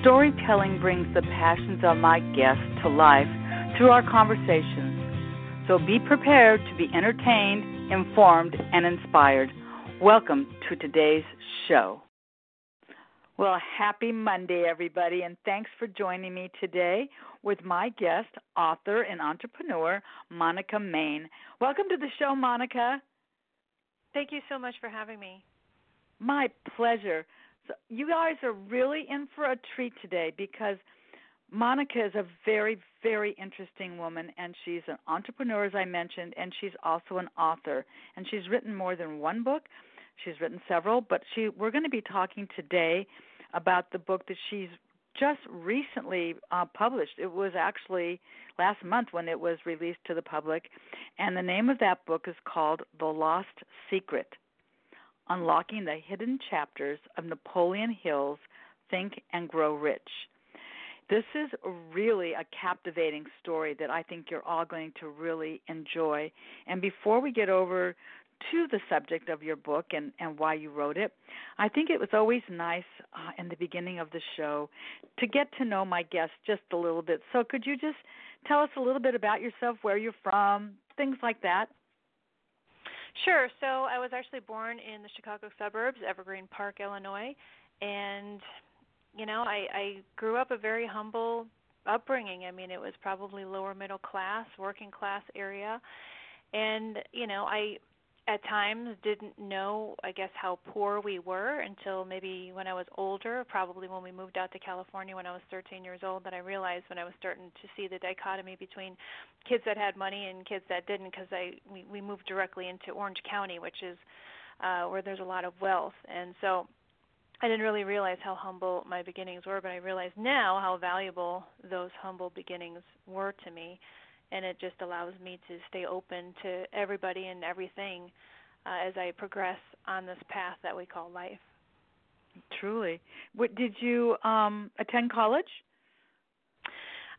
Storytelling brings the passions of my guests to life through our conversations. So be prepared to be entertained, informed, and inspired. Welcome to today's show. Well, happy Monday, everybody, and thanks for joining me today with my guest, author and entrepreneur, Monica Main. Welcome to the show, Monica. Thank you so much for having me. My pleasure. You guys are really in for a treat today because Monica is a very, very interesting woman, and she's an entrepreneur, as I mentioned, and she's also an author. And she's written more than one book. She's written several, but she we're going to be talking today about the book that she's just recently uh, published. It was actually last month when it was released to the public, and the name of that book is called The Lost Secret. Unlocking the Hidden Chapters of Napoleon Hill's Think and Grow Rich. This is really a captivating story that I think you're all going to really enjoy. And before we get over to the subject of your book and, and why you wrote it, I think it was always nice uh, in the beginning of the show to get to know my guests just a little bit. So, could you just tell us a little bit about yourself, where you're from, things like that? Sure. So I was actually born in the Chicago suburbs, Evergreen Park, Illinois, and you know, I I grew up a very humble upbringing. I mean, it was probably lower middle class, working class area. And, you know, I at times didn't know i guess how poor we were until maybe when i was older probably when we moved out to california when i was 13 years old that i realized when i was starting to see the dichotomy between kids that had money and kids that didn't because i we we moved directly into orange county which is uh where there's a lot of wealth. And so I didn't really realize how humble my beginnings were, but I realize now how valuable those humble beginnings were to me and it just allows me to stay open to everybody and everything uh, as I progress on this path that we call life. Truly. What did you um attend college?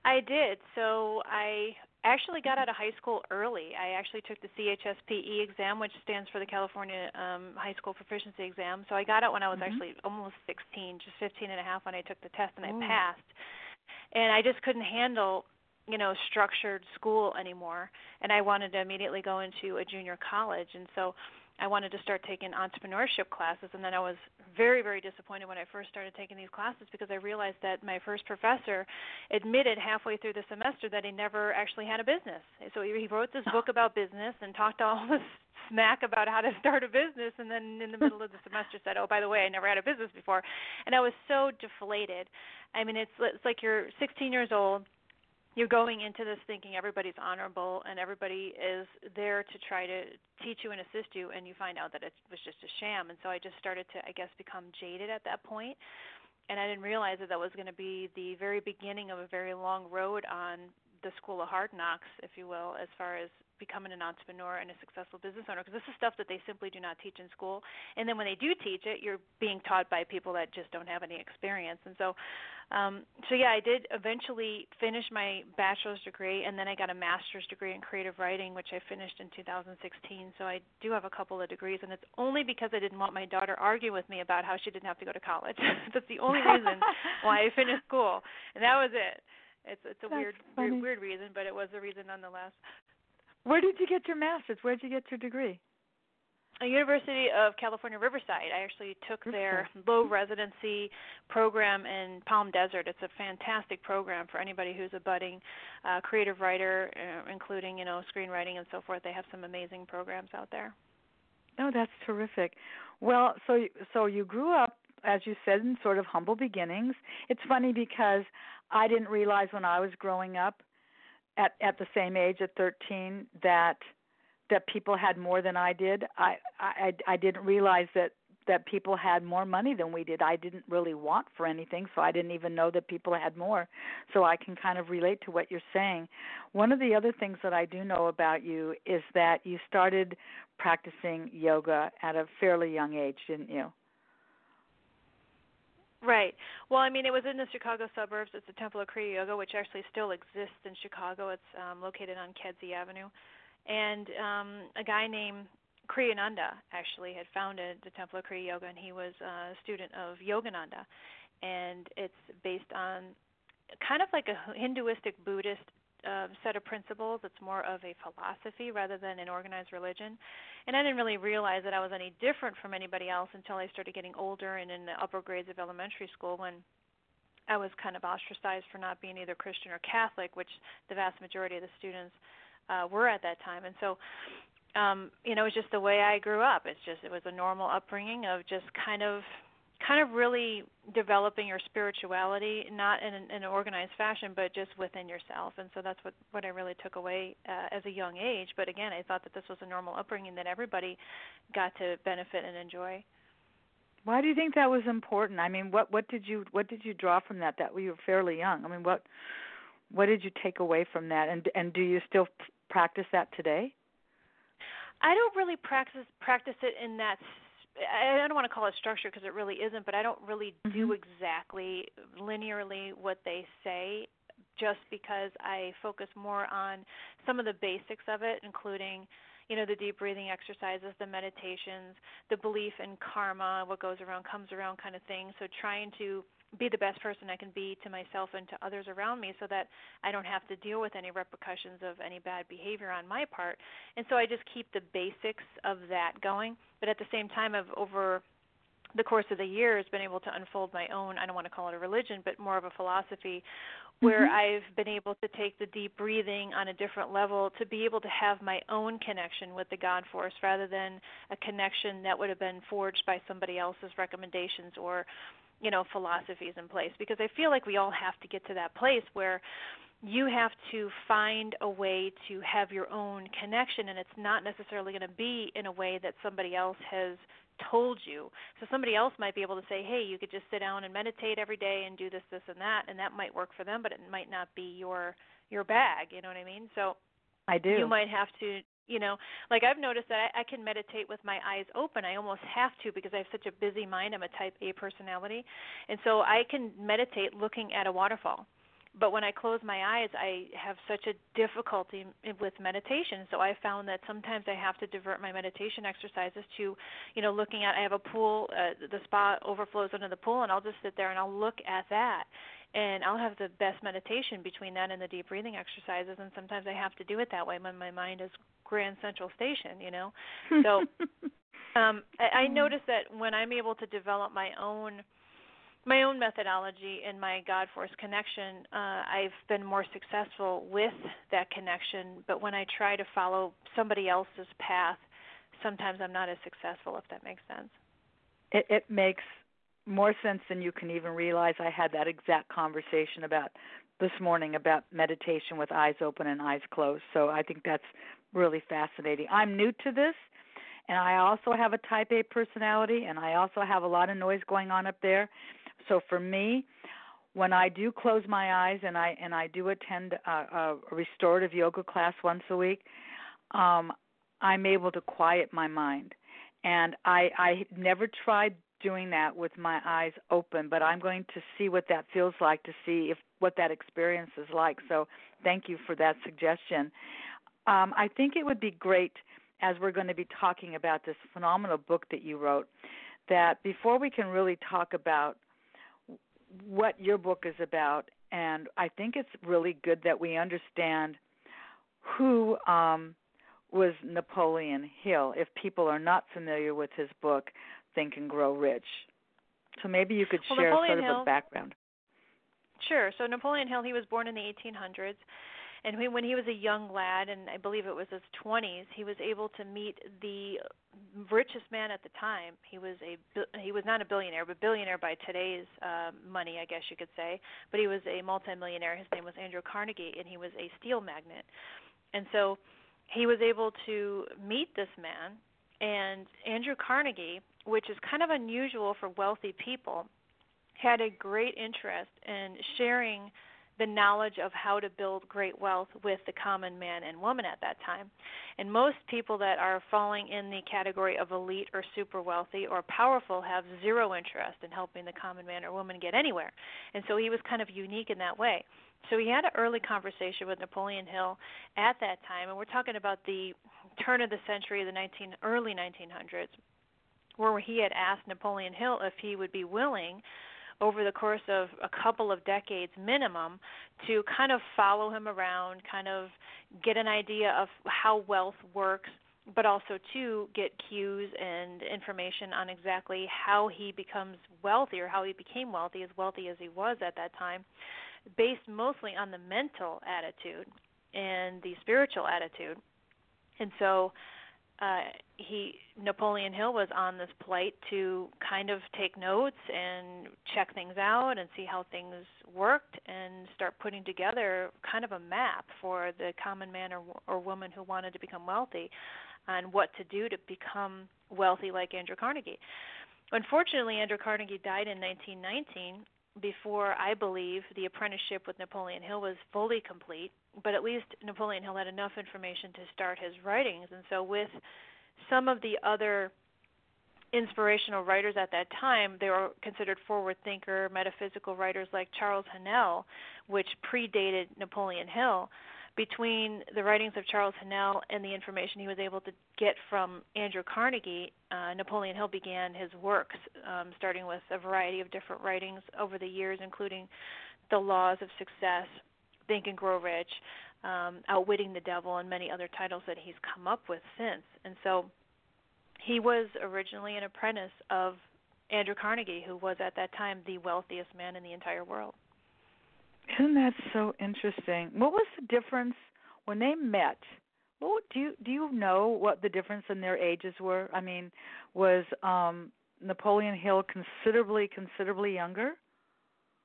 I did. So I actually got out of high school early. I actually took the CHSPE exam, which stands for the California um High School Proficiency Exam. So I got out when I was mm-hmm. actually almost 16, just 15 and a half when I took the test and Ooh. I passed. And I just couldn't handle you know structured school anymore and i wanted to immediately go into a junior college and so i wanted to start taking entrepreneurship classes and then i was very very disappointed when i first started taking these classes because i realized that my first professor admitted halfway through the semester that he never actually had a business. So he wrote this book about business and talked all this smack about how to start a business and then in the middle of the semester said oh by the way i never had a business before. And i was so deflated. I mean it's it's like you're 16 years old you're going into this thinking everybody's honorable and everybody is there to try to teach you and assist you and you find out that it was just a sham. And so i just started to i guess become jaded at that point. And i didn't realize that that was going to be the very beginning of a very long road on the school of hard knocks if you will as far as becoming an entrepreneur and a successful business owner because this is stuff that they simply do not teach in school. And then when they do teach it you're being taught by people that just don't have any experience. And so um so yeah I did eventually finish my bachelor's degree and then I got a master's degree in creative writing which I finished in 2016 so I do have a couple of degrees and it's only because I didn't want my daughter arguing with me about how she didn't have to go to college. That's the only reason why I finished school. And that was it. It's it's a That's weird, weird weird reason, but it was a reason nonetheless. Where did you get your master's? Where did you get your degree? A University of California Riverside. I actually took their low residency program in Palm Desert. It's a fantastic program for anybody who's a budding uh, creative writer, uh, including you know screenwriting and so forth. They have some amazing programs out there. Oh, that's terrific. Well, so so you grew up, as you said, in sort of humble beginnings. It's funny because I didn't realize when I was growing up at at the same age at 13 that that people had more than I did. I I I didn't realize that that people had more money than we did. I didn't really want for anything, so I didn't even know that people had more. So I can kind of relate to what you're saying. One of the other things that I do know about you is that you started practicing yoga at a fairly young age, didn't you? Right. Well, I mean, it was in the Chicago suburbs. It's the Temple of Kriya Yoga, which actually still exists in Chicago. It's um, located on Kedzie Avenue, and um, a guy named Kriyananda actually had founded the Temple of Kriya Yoga, and he was a student of Yogananda, and it's based on kind of like a Hinduistic Buddhist um, set of principles. It's more of a philosophy rather than an organized religion. And I didn't really realize that I was any different from anybody else until I started getting older and in the upper grades of elementary school when I was kind of ostracized for not being either Christian or Catholic, which the vast majority of the students uh, were at that time. And so um, you know, it's just the way I grew up. It's just it was a normal upbringing of just kind of kind of really developing your spirituality not in an, in an organized fashion but just within yourself. And so that's what what I really took away uh, as a young age. But again I thought that this was a normal upbringing that everybody got to benefit and enjoy. Why do you think that was important? I mean what what did you what did you draw from that that you were fairly young? I mean what what did you take away from that? And and do you still practice that today? I don't really practice practice it in that I don't want to call it structure because it really isn't, but I don't really mm-hmm. do exactly linearly what they say just because I focus more on some of the basics of it, including, you know, the deep breathing exercises, the meditations, the belief in karma, what goes around comes around kind of thing. So trying to be the best person I can be to myself and to others around me so that I don't have to deal with any repercussions of any bad behavior on my part. And so I just keep the basics of that going, but at the same time I've over the course of the years been able to unfold my own I don't want to call it a religion, but more of a philosophy where mm-hmm. I've been able to take the deep breathing on a different level to be able to have my own connection with the God force rather than a connection that would have been forged by somebody else's recommendations or you know philosophies in place because I feel like we all have to get to that place where you have to find a way to have your own connection and it's not necessarily going to be in a way that somebody else has told you. So somebody else might be able to say, "Hey, you could just sit down and meditate every day and do this this and that," and that might work for them, but it might not be your your bag, you know what I mean? So I do. You might have to you know like i've noticed that I, I can meditate with my eyes open. I almost have to because i have such a busy mind. I'm a type a personality. And so i can meditate looking at a waterfall. But when i close my eyes i have such a difficulty with meditation. So i found that sometimes i have to divert my meditation exercises to you know looking at i have a pool uh, the spa overflows into the pool and i'll just sit there and i'll look at that. And I'll have the best meditation between that and the deep breathing exercises and sometimes I have to do it that way when my mind is Grand Central Station, you know. So um I, I notice that when I'm able to develop my own my own methodology and my God force connection, uh, I've been more successful with that connection. But when I try to follow somebody else's path, sometimes I'm not as successful. If that makes sense. It, it makes more sense than you can even realize. I had that exact conversation about this morning about meditation with eyes open and eyes closed. So I think that's really fascinating. I'm new to this, and I also have a type A personality, and I also have a lot of noise going on up there. So for me, when I do close my eyes and I and I do attend a, a restorative yoga class once a week, um, I'm able to quiet my mind. And I I never tried doing that with my eyes open, but I'm going to see what that feels like to see if what that experience is like. So thank you for that suggestion. Um, I think it would be great as we're going to be talking about this phenomenal book that you wrote that before we can really talk about what your book is about, and I think it's really good that we understand who um, was Napoleon Hill. If people are not familiar with his book, Think and Grow Rich. So maybe you could well, share Napoleon sort of Hill, a background. Sure. So Napoleon Hill, he was born in the 1800s, and when he was a young lad, and I believe it was his 20s, he was able to meet the richest man at the time. He was a he was not a billionaire, but billionaire by today's uh, money, I guess you could say. But he was a multimillionaire. His name was Andrew Carnegie, and he was a steel magnate. And so he was able to meet this man And Andrew Carnegie, which is kind of unusual for wealthy people, had a great interest in sharing the knowledge of how to build great wealth with the common man and woman at that time. And most people that are falling in the category of elite or super wealthy or powerful have zero interest in helping the common man or woman get anywhere. And so he was kind of unique in that way. So he had an early conversation with Napoleon Hill at that time, and we're talking about the turn of the century, the 19 early 1900s, where he had asked Napoleon Hill if he would be willing over the course of a couple of decades minimum to kind of follow him around, kind of get an idea of how wealth works, but also to get cues and information on exactly how he becomes wealthy or how he became wealthy, as wealthy as he was at that time, based mostly on the mental attitude and the spiritual attitude. And so uh, he Napoleon Hill was on this plight to kind of take notes and check things out and see how things worked and start putting together kind of a map for the common man or, or woman who wanted to become wealthy on what to do to become wealthy like Andrew Carnegie. Unfortunately, Andrew Carnegie died in 1919 before I believe the apprenticeship with Napoleon Hill was fully complete, but at least Napoleon Hill had enough information to start his writings. And so, with some of the other inspirational writers at that time, they were considered forward thinker, metaphysical writers like Charles Haanel, which predated Napoleon Hill between the writings of Charles Haanel and the information he was able to get from Andrew Carnegie, uh, Napoleon Hill began his works, um, starting with a variety of different writings over the years, including The Laws of Success, Think and Grow Rich, um, Outwitting the Devil, and many other titles that he's come up with since. And so he was originally an apprentice of Andrew Carnegie, who was at that time the wealthiest man in the entire world. Isn't that so interesting? What was the difference when they met? What do you do you know what the difference in their ages were? I mean, was um Napoleon Hill considerably considerably younger?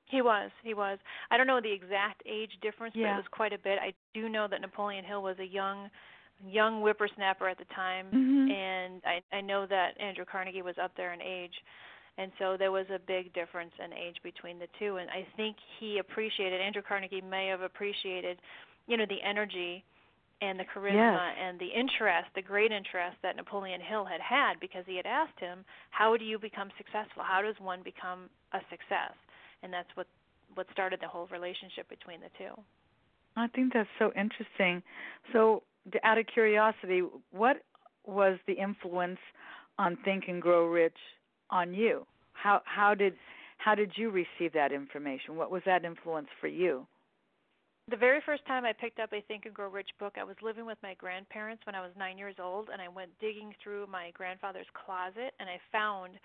He was. He was. I don't know the exact age difference, yeah. but it was quite a bit. I do know that Napoleon Hill was a young young whippersnapper at the time mm-hmm. and I I know that Andrew Carnegie was up there in age and so there was a big difference in age between the two and i think he appreciated andrew carnegie may have appreciated you know the energy and the charisma yes. and the interest the great interest that napoleon hill had had because he had asked him how do you become successful how does one become a success and that's what what started the whole relationship between the two i think that's so interesting so out of curiosity what was the influence on think and grow rich on you? How how did how did you receive that information? What was that influence for you? The very first time I picked up a Think and Grow Rich book, I was living with my grandparents when I was nine years old, and I went digging through my grandfather's closet, and I found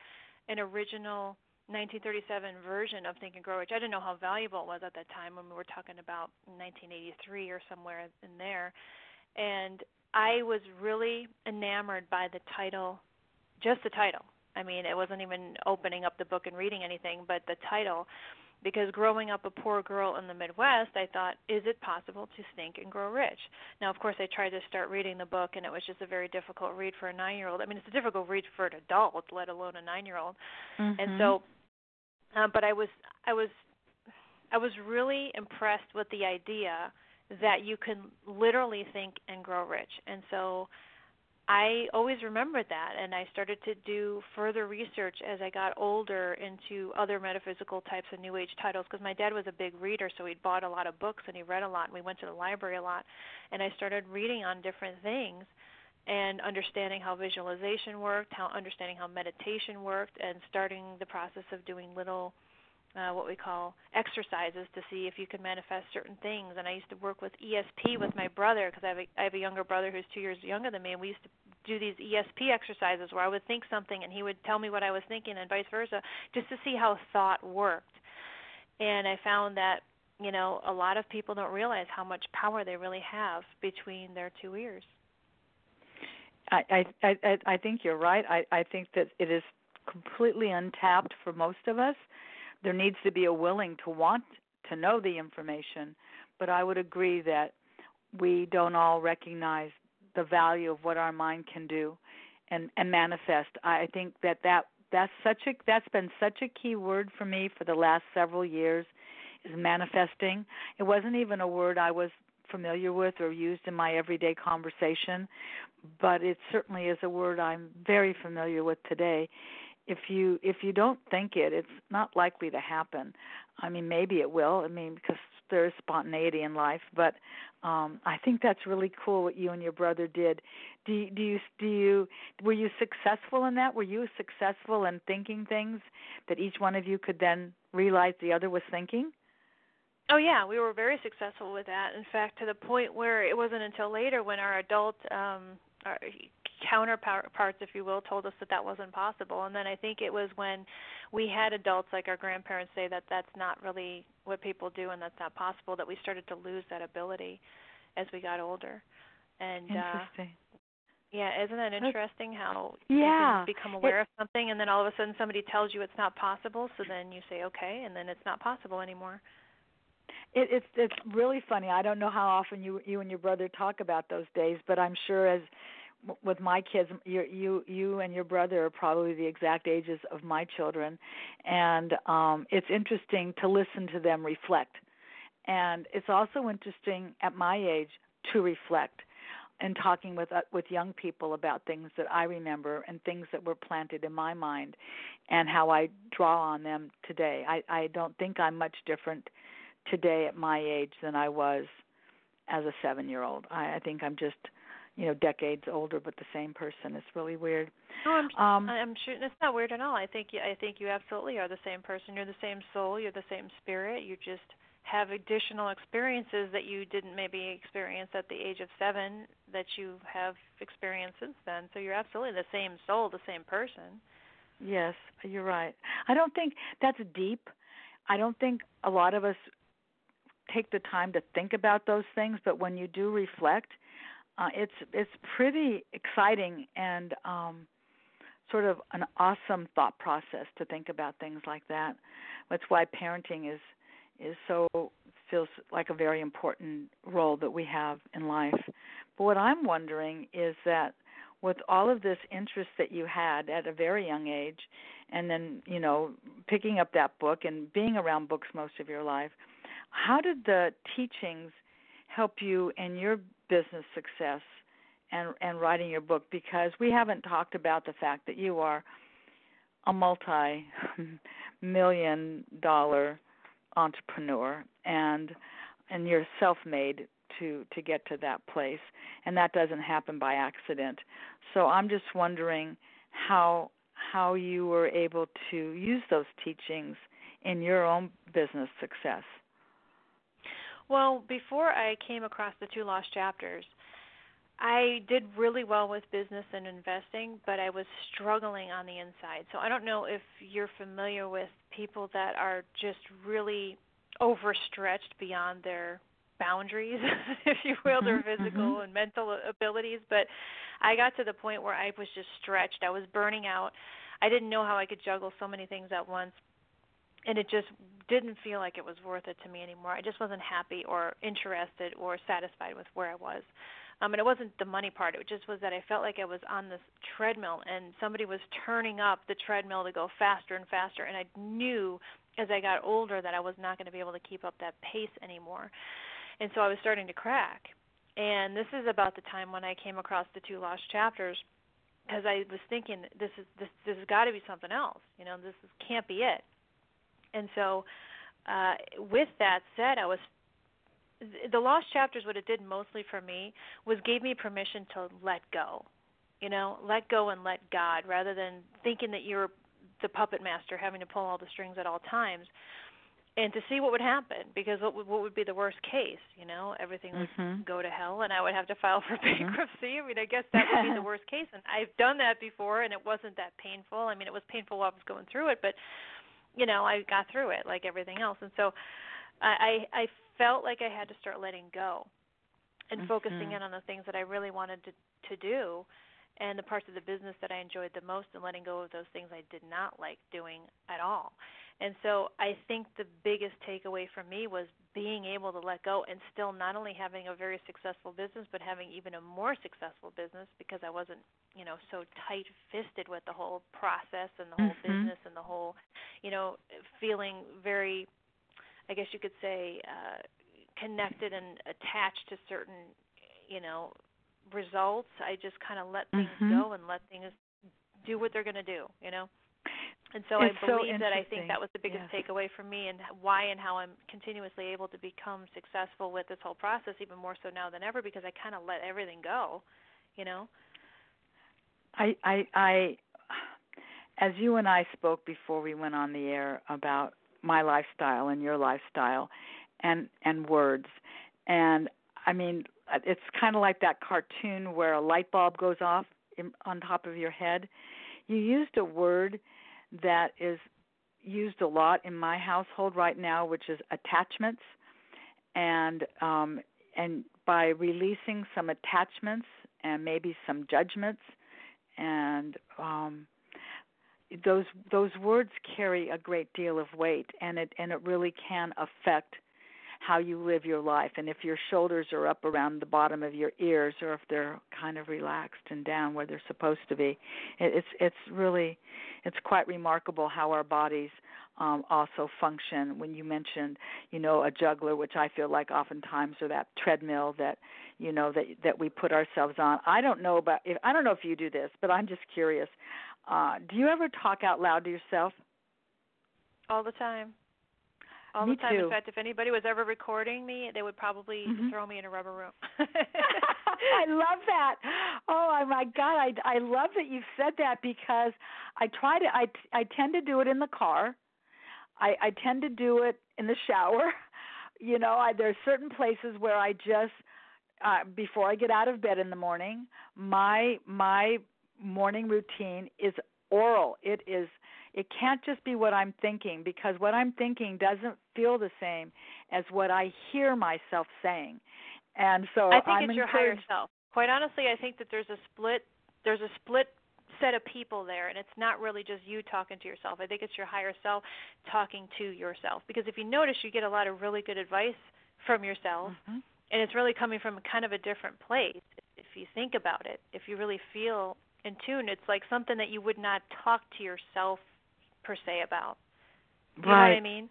an original 1937 version of Think and Grow Rich. I didn't know how valuable it was at that time when we were talking about 1983 or somewhere in there, and I was really enamored by the title, just the title. I mean, it wasn't even opening up the book and reading anything, but the title. Because growing up a poor girl in the Midwest, I thought, is it possible to think and grow rich? Now, of course, I tried to start reading the book, and it was just a very difficult read for a nine-year-old. I mean, it's a difficult read for an adult, let alone a nine-year-old. Mm-hmm. And so, uh, but I was, I was, I was really impressed with the idea that you can literally think and grow rich. And so, I always remembered that, and I started to do further research as I got older into other metaphysical types of New Age titles. Because my dad was a big reader, so he'd bought a lot of books and he read a lot, and we went to the library a lot. And I started reading on different things and understanding how visualization worked, how understanding how meditation worked, and starting the process of doing little uh, what we call exercises to see if you can manifest certain things. And I used to work with ESP with my brother because I have have a younger brother who's two years younger than me, and we used to do these ESP exercises where I would think something and he would tell me what I was thinking, and vice versa, just to see how thought worked. And I found that you know a lot of people don't realize how much power they really have between their two ears. I I I, I think you're right. I I think that it is completely untapped for most of us there needs to be a willing to want to know the information, but I would agree that we don't all recognize the value of what our mind can do and and manifest. I think that that that's such a that's been such a key word for me for the last several years is manifesting. It wasn't even a word I was familiar with or used in my everyday conversation, but it certainly is a word I'm very familiar with today. If you if you don't think it, it's not likely to happen. I mean, maybe it will. I mean, because there is spontaneity in life, but um I think that's really cool what you and your brother did. Do you, do you do you were you successful in that? Were you successful in thinking things that each one of you could then realize the other was thinking? Oh yeah, we were very successful with that. In fact, to the point where it wasn't until later when our adult um our counterparts, if you will, told us that that wasn't possible. And then I think it was when we had adults like our grandparents say that that's not really what people do and that's not possible that we started to lose that ability as we got older. And interesting. Uh, yeah, isn't that interesting how yeah. you become aware it, of something and then all of a sudden somebody tells you it's not possible, so then you say okay, and then it's not possible anymore. It, it's it's really funny. I don't know how often you you and your brother talk about those days, but I'm sure as with my kids, you you you and your brother are probably the exact ages of my children, and um it's interesting to listen to them reflect. And it's also interesting at my age to reflect and talking with uh, with young people about things that I remember and things that were planted in my mind and how I draw on them today. I I don't think I'm much different today at my age than I was as a seven year old. I, I think I'm just you know decades older but the same person. It's really weird. No i'm um i'm sure it's not weird at all. I think you i think you absolutely are the same person. You're the same soul. You're the same spirit. You just have additional experiences that you didn't maybe experience at the age of seven that you have experienced since then. So you're absolutely the same soul the same person. Yes you're right. I don't think that's deep. I don't think a lot of us take the time to think about those things, but when you do reflect, uh, it's it's pretty exciting and um, sort of an awesome thought process to think about things like that. That's why parenting is is so feels like a very important role that we have in life. But what I'm wondering is that with all of this interest that you had at a very young age and then, you know, picking up that book and being around books most of your life, how did the teachings help you in your business success and and writing your book? Because we haven't talked about the fact that you are a multi million dollar entrepreneur and and you're self-made to to get to that place and that doesn't happen by accident so i'm just wondering how how you were able to use those teachings in your own business success well, before I came across the two lost chapters, I did really well with business and investing, but I was struggling on the inside. So I don't know if you're familiar with people that are just really overstretched beyond their boundaries, if you will, mm-hmm, their physical mm-hmm. and mental abilities. But I got to the point where I was just stretched. I was burning out. I didn't know how I could juggle so many things at once and it just didn't feel like it was worth it to me anymore. I just wasn't happy or interested or satisfied with where I was. Um, and it wasn't the money part. It just was that I felt like I was on this treadmill and somebody was turning up the treadmill to go faster and faster. And I knew as I got older that I was not going to be able to keep up that pace anymore. And so I was starting to crack. And this is about the time when I came across the two lost chapters because I was thinking this is this this has got to be something else. You know, this is, can't be it and so, uh, with that said, I was the lost chapters. What it did mostly for me was gave me permission to let go. You know, let go and let God, rather than thinking that you're the puppet master having to pull all the strings at all times and to see what would happen because what would what would be the worst case you know everything would mm-hmm. go to hell and i would have to file for mm-hmm. bankruptcy i mean i guess that would be the worst case and i've done that before and it wasn't that painful i mean it was painful while i was going through it but you know I got through it like everything else, and so I I felt like I had to start letting go and mm-hmm. focusing in on the things that I really wanted to to do and the parts of the business that I enjoyed the most and letting go of those things I did not like doing at all. And so I think the biggest takeaway for me was being able to let go and still not only having a very successful business but having even a more successful business because I wasn't, you know, so tight-fisted with the whole process and the whole mm-hmm. business and the whole, you know, feeling very I guess you could say uh connected and attached to certain, you know, results. I just kind of let things mm-hmm. go and let things do what they're going to do, you know. And so it's I believe so that I think that was the biggest yes. takeaway for me and why and how I'm continuously able to become successful with this whole process even more so now than ever because I kind of let everything go, you know. I I I as you and I spoke before we went on the air about my lifestyle and your lifestyle and and words and I mean it's kind of like that cartoon where a light bulb goes off in, on top of your head. You used a word that is used a lot in my household right now, which is attachments, and um, and by releasing some attachments and maybe some judgments, and um, those those words carry a great deal of weight, and it and it really can affect how you live your life. And if your shoulders are up around the bottom of your ears or if they're kind of relaxed and down where they're supposed to be it's it's really it's quite remarkable how our bodies um also function when you mentioned you know a juggler which i feel like oftentimes or that treadmill that you know that that we put ourselves on i don't know about if i don't know if you do this but i'm just curious uh do you ever talk out loud to yourself all the time all me the time. Too. In fact, if anybody was ever recording me, they would probably mm-hmm. throw me in a rubber room. I love that. Oh my God, I I love that you said that because I try to I I tend to do it in the car. I I tend to do it in the shower. You know, I there's certain places where I just uh before I get out of bed in the morning, my my morning routine is oral. It is it can't just be what I'm thinking because what I'm thinking doesn't feel the same as what I hear myself saying. And so I think I'm it's your higher self. Quite honestly, I think that there's a split there's a split set of people there and it's not really just you talking to yourself. I think it's your higher self talking to yourself because if you notice you get a lot of really good advice from yourself mm-hmm. and it's really coming from kind of a different place if you think about it. If you really feel in tune, it's like something that you would not talk to yourself per se about. You right. know what I mean?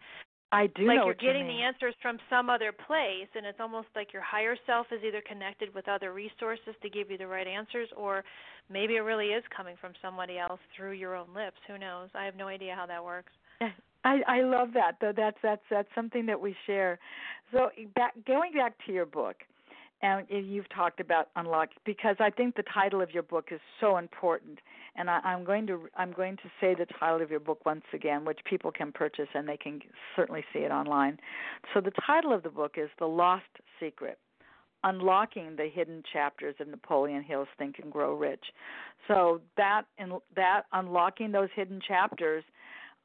I do like you're getting you the answers from some other place and it's almost like your higher self is either connected with other resources to give you the right answers or maybe it really is coming from somebody else through your own lips. Who knows? I have no idea how that works. I i love that though. That's that's that's something that we share. So back going back to your book and you've talked about unlock because I think the title of your book is so important, and I, I'm going to I'm going to say the title of your book once again, which people can purchase and they can certainly see it online. So the title of the book is The Lost Secret: Unlocking the Hidden Chapters of Napoleon Hill's Think and Grow Rich. So that in that unlocking those hidden chapters,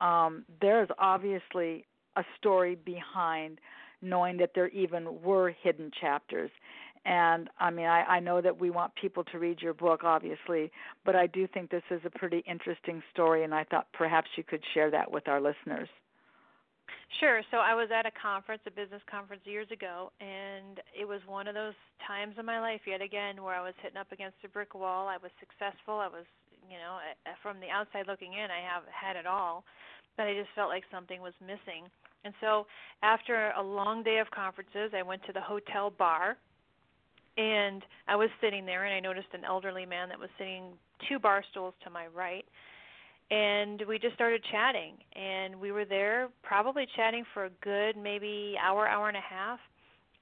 um, there is obviously a story behind knowing that there even were hidden chapters and I mean, I, I know that we want people to read your book, obviously, but I do think this is a pretty interesting story, and I thought perhaps you could share that with our listeners. Sure. So I was at a conference, a business conference years ago, and it was one of those times in my life yet again where I was hitting up against a brick wall. I was successful. I was, you know, from the outside looking in, I have had it all, but I just felt like something was missing. And so after a long day of conferences, I went to the hotel bar and I was sitting there and I noticed an elderly man that was sitting two bar stools to my right. And we just started chatting and we were there probably chatting for a good maybe hour, hour and a half.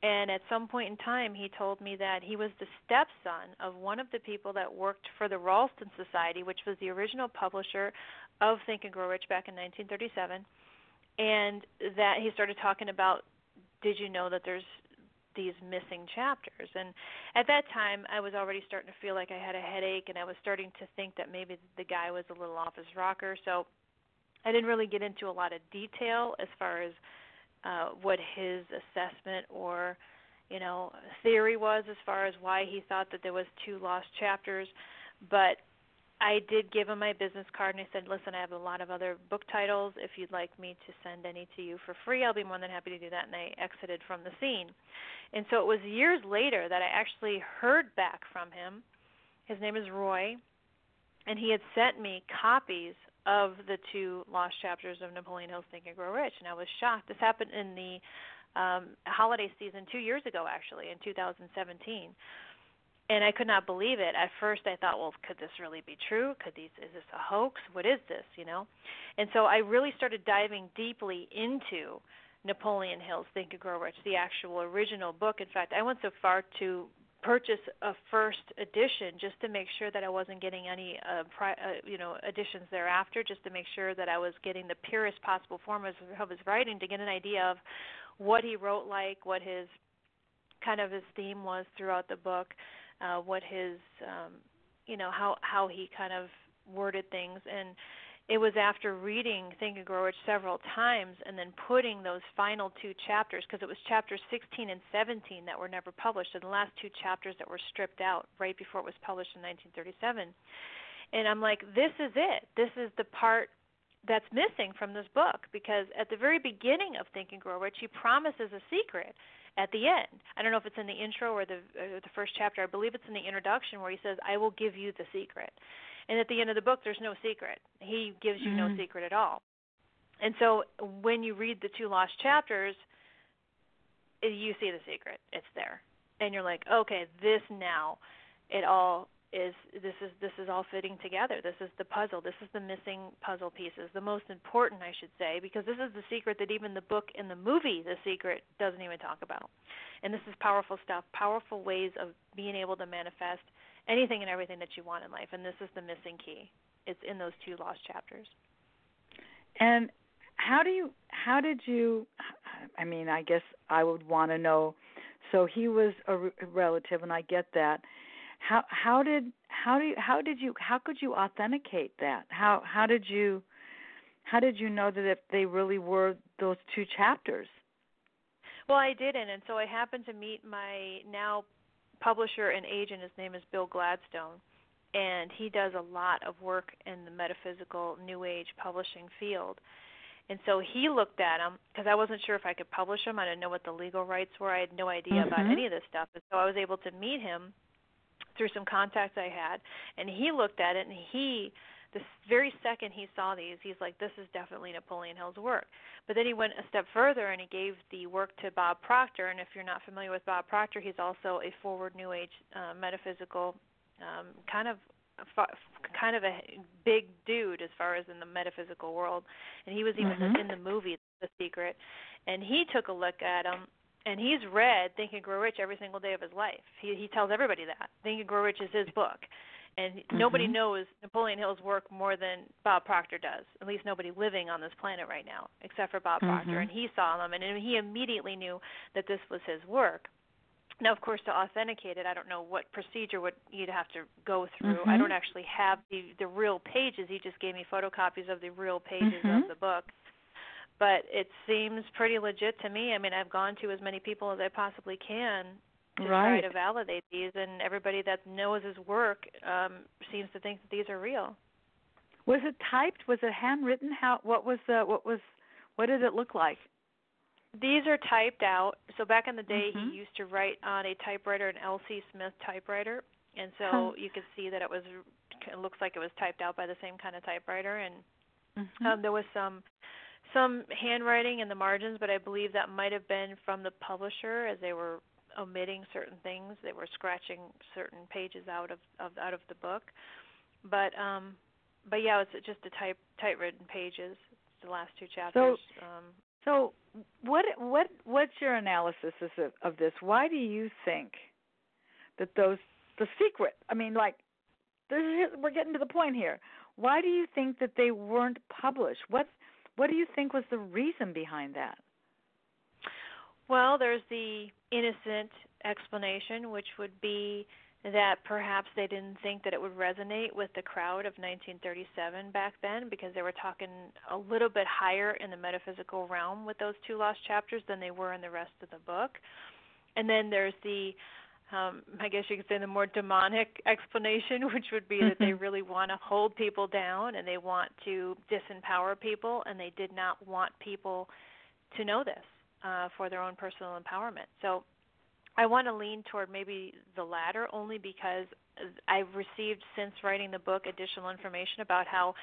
And at some point in time, he told me that he was the stepson of one of the people that worked for the Ralston Society, which was the original publisher of Think and Grow Rich back in 1937. And that he started talking about did you know that there's these missing chapters. And at that time, I was already starting to feel like I had a headache, and I was starting to think that maybe the guy was a little off his rocker. So I didn't really get into a lot of detail as far as uh, what his assessment or you know theory was as far as why he thought that there was two lost chapters but I did give him my business card and I said, "Listen, I have a lot of other book titles. If you'd like me to send any to you for free, I'll be more than happy to do that." And I exited from the scene. And so it was years later that I actually heard back from him. His name is Roy, and he had sent me copies of the two lost chapters of Napoleon Hill's Think and Grow Rich, and I was shocked. This happened in the um holiday season 2 years ago actually in 2017 and I could not believe it. At first, I thought, well, could this really be true? Could these is this a hoax? What is this? You know, and so I really started diving deeply into Napoleon Hill's Think and Grow Rich, the actual original book. In fact, I went so far to purchase a first edition just to make sure that I wasn't getting any uh, pri- uh you know editions thereafter just to make sure that I was getting the purest possible form of, of his writing to get an idea of what he wrote like what his kind of his theme was throughout the book uh, what his um, you know how how he kind of worded things. And it was after reading Think and Grow Rich several times and then putting those final two chapters because it was chapters 16 and 17 that were never published and the last two chapters that were stripped out right before it was published in 1937 and I'm like this is it. This is the part that's missing from this book because at the very beginning of Think and Grow Rich he promises a secret at the end. I don't know if it's in the intro or the or the first chapter. I believe it's in the introduction where he says, "I will give you the secret." And at the end of the book, there's no secret. He gives you mm-hmm. no secret at all. And so when you read the two lost chapters, you see the secret. It's there. And you're like, "Okay, this now it all is this is this is all fitting together. This is the puzzle. This is the missing puzzle pieces. The most important, I should say, because this is the secret that even the book and the movie, The Secret, doesn't even talk about. And this is powerful stuff. Powerful ways of being able to manifest anything and everything that you want in life. And this is the missing key. It's in those two lost chapters. And how do you how did you I mean, I guess I would want to know so he was a relative and I get that how how did how do you, how did you how could you authenticate that how how did you how did you know that if they really were those two chapters well i didn't and so i happened to meet my now publisher and agent his name is bill gladstone and he does a lot of work in the metaphysical new age publishing field and so he looked at them because I wasn't sure if I could publish them. I didn't know what the legal rights were. I had no idea mm-hmm. about any of this stuff. And so I was able to meet him through some contacts I had, and he looked at it and he the very second he saw these, he's like, "This is definitely Napoleon Hill's work." But then he went a step further and he gave the work to Bob Proctor. And if you're not familiar with Bob Proctor, he's also a forward New Age uh, metaphysical um, kind of kind of a big dude as far as in the metaphysical world. And he was even mm-hmm. in the movie The Secret. And he took a look at him and he's read Think and Grow Rich every single day of his life. He he tells everybody that Think and Grow Rich is his book, and mm-hmm. nobody knows Napoleon Hill's work more than Bob Proctor does. At least nobody living on this planet right now, except for Bob mm-hmm. Proctor, and he saw them, and he immediately knew that this was his work. Now, of course, to authenticate it, I don't know what procedure would you'd have to go through. Mm-hmm. I don't actually have the the real pages. He just gave me photocopies of the real pages mm-hmm. of the book but it seems pretty legit to me. I mean, I've gone to as many people as I possibly can to right. try to validate these, and everybody that knows his work um, seems to think that these are real. Was it typed? Was it handwritten? How? What was the? What was? What did it look like? These are typed out. So back in the day, mm-hmm. he used to write on a typewriter, an L.C. Smith typewriter, and so huh. you could see that it was. It looks like it was typed out by the same kind of typewriter, and mm-hmm. um, there was some some handwriting in the margins, but I believe that might have been from the publisher as they were omitting certain things. They were scratching certain pages out of, of out of the book. But um but yeah, it's just the type typewritten pages, the last two chapters. So, um so what what what's your analysis of, of this? Why do you think that those the secret? I mean, like, we're getting to the point here. Why do you think that they weren't published? What's what do you think was the reason behind that? Well, there's the innocent explanation, which would be that perhaps they didn't think that it would resonate with the crowd of 1937 back then because they were talking a little bit higher in the metaphysical realm with those two lost chapters than they were in the rest of the book. And then there's the um, I guess you could say the more demonic explanation, which would be that they Mm-hmm. really want to hold people down and they want to disempower people, and they did not want people to know this uh, for their own personal empowerment. So I want to lean toward maybe the latter, only because I've received since writing the book additional information about how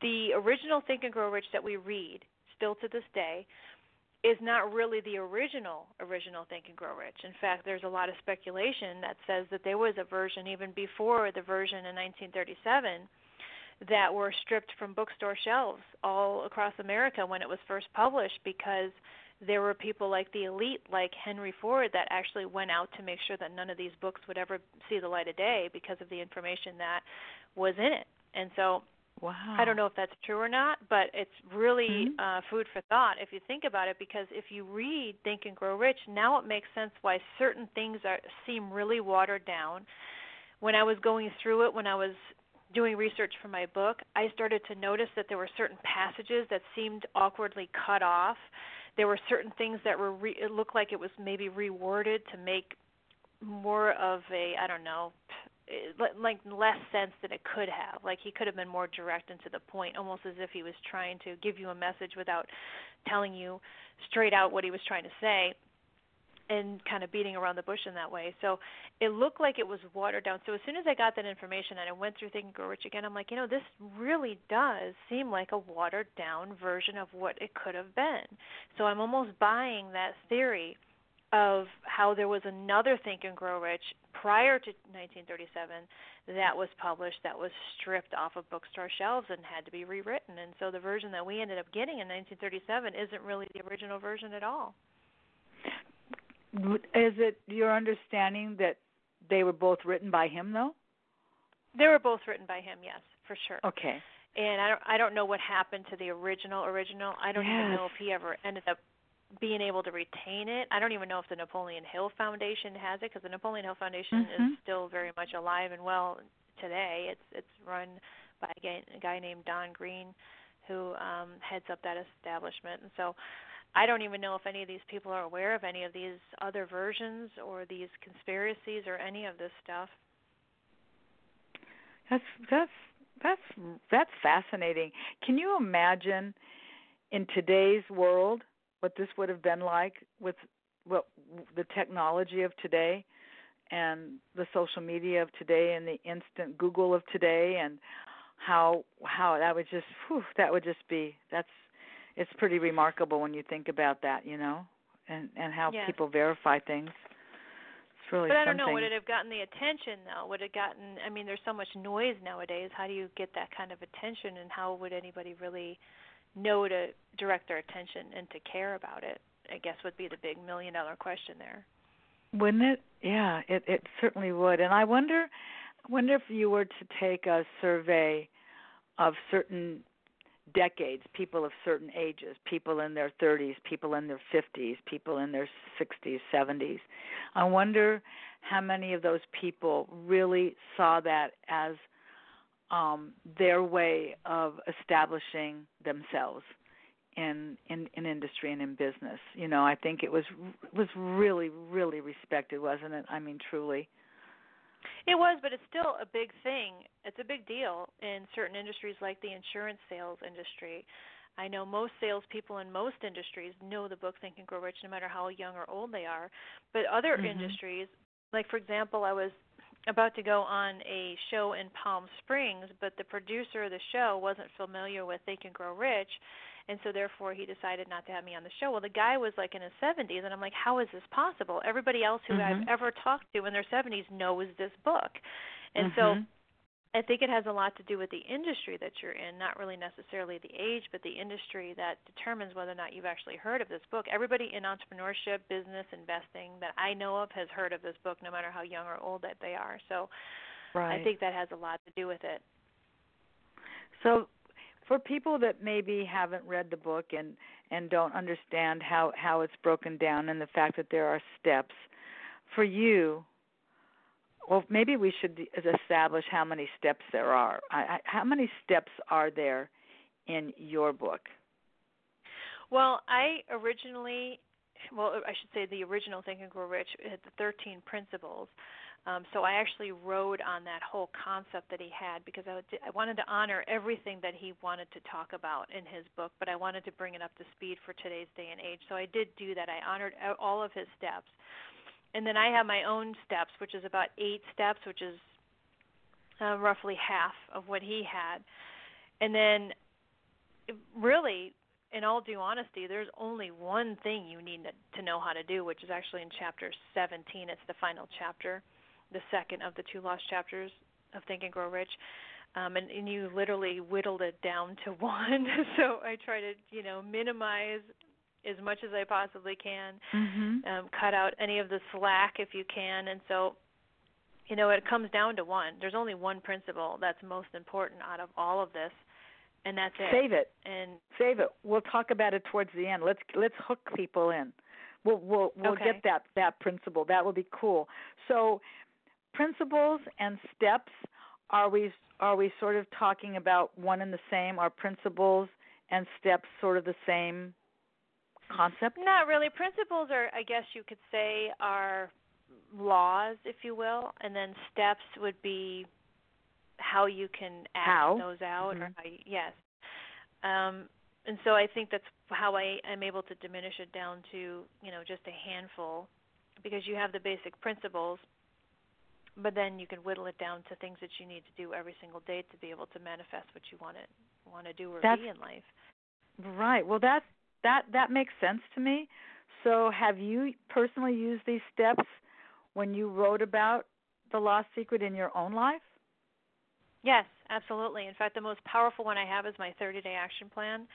the original Think and Grow Rich that we read, still to this day, is not really the original original Think and Grow Rich. In fact, there's a lot of speculation that says that there was a version even before the version in 1937 that were stripped from bookstore shelves all across America when it was first published because there were people like the elite like Henry Ford that actually went out to make sure that none of these books would ever see the light of day because of the information that was in it. And so Wow. I don't know if that's true or not, but it's really Mhm. uh, food for thought if you think about it. Because if you read Think and Grow Rich, now it makes sense why certain things are seem really watered down. When I was going through it, when I was doing research for my book, I started to notice that there were certain passages that seemed awkwardly cut off. There were certain things that were re- it looked like it was maybe reworded to make more of a I don't know Eh, like less sense than it could have. Like he could have been more direct and to the point, almost as if he was trying to give you a message without telling you straight out what he was trying to say and kind of beating around the bush in that way. So it looked like it was watered down. So as soon as I got that information and I went through Think and Grow Rich again, I'm like, you know, this really does seem like a watered down version of what it could have been. So I'm almost buying that theory of how there was another Think and Grow Rich prior to 1937 that was published that was stripped off of bookstore shelves and had to be rewritten. And so the version that we ended up getting in 1937 isn't really the original version at all. Is it your understanding that they were both written by him, though? They were both written by him, yes, for sure. Okay. And I don't I don't know what happened to the original original. I don't even know if he ever ended up being able to retain it. I don't even know if the Napoleon Hill Foundation has it because the Napoleon Hill Foundation Mhm. is still very much alive and well today. It's it's run by a guy, a guy named Don Green who um heads up that establishment. And so I don't even know if any of these people are aware of any of these other versions or these conspiracies or any of this stuff. That's that's that's that's fascinating. Can you imagine in today's world what this would have been like with what the technology of today and the social media of today and the instant Google of today and how how that would just whew, that would just be that's it's pretty remarkable when you think about that, you know, and and how Yes. people verify things. It's really But I don't something. know. Would it have gotten the attention though? Would it gotten? I mean, there's so much noise nowadays. How do you get that kind of attention? And how would anybody really know to direct their attention and to care about it? I guess would be the big million dollar question there. Wouldn't it? Yeah, it it certainly would. And I wonder wonder if you were to take a survey of certain decades, people of certain ages, people in their 30s, people in their 50s, people in their 60s, 70s. I wonder how many of those people really saw that as um their way of establishing themselves in in in industry and in business. You know, I think it was was really really respected, wasn't it? I mean, truly. It was, but it's still a big thing. It's a big deal in certain industries like the insurance sales industry. I know most salespeople in most industries know the book Think and Grow Rich, no matter how young or old they are. But other Mhm. industries, like for example, I was about to go on a show in Palm Springs, but the producer of the show wasn't familiar with Think and Grow Rich, and so therefore he decided not to have me on the show. Well, the guy was like in his 70s, and I'm like, how is this possible? Everybody else who I've Mhm. ever talked to in their 70s knows this book, and so Mhm. I think it has a lot to do with the industry that you're in, not really necessarily the age, but the industry that determines whether or not you've actually heard of this book. Everybody in entrepreneurship, business, investing that I know of has heard of this book, no matter how young or old that they are. So right. I think that has a lot to do with it. So, for people that maybe haven't read the book and and don't understand how how it's broken down and the fact that there are steps, for you, well, maybe we should establish how many steps there are. How many steps are there in your book? Well, I originally well, I should say the original Think and Grow Rich had the 13 principles. Um, so I actually rode on that whole concept that he had because I, would, I wanted to honor everything that he wanted to talk about in his book, but I wanted to bring it up to speed for today's day and age. So I did do that. I honored all of his steps. And then I have my own steps, which is about eight steps, which is uh, roughly half of what he had. And then, really, in all due honesty, there's only one thing you need to, to know how to do, which is actually in chapter 17. It's the final chapter the second of the two lost chapters of Think and Grow Rich. Um, and, and you literally whittled it down to one. so I try to, you know, minimize as much as I possibly can. Mm-hmm. Um, cut out any of the slack if you can. And so, you know, it comes down to one. There's only one principle that's most important out of all of this, and that's it. Save it. And save it. We'll talk about it towards the end. Let's let's hook people in. We'll we'll we'll okay. get that that principle. That will be cool. So principles and steps are we are we sort of talking about one and the same are principles and steps sort of the same concept not really principles are i guess you could say are laws if you will and then steps would be how you can act how? those out mm-hmm. or how you, yes um and so i think that's how i am able to diminish it down to you know just a handful because you have the basic principles but then you can whittle it down to things that you need to do every single day to be able to manifest what you want to want to do or That's, be in life. Right. Well, that that that makes sense to me. So, have you personally used these steps when you wrote about the lost secret in your own life? Yes, absolutely. In fact, the most powerful one I have is my 30-day action plan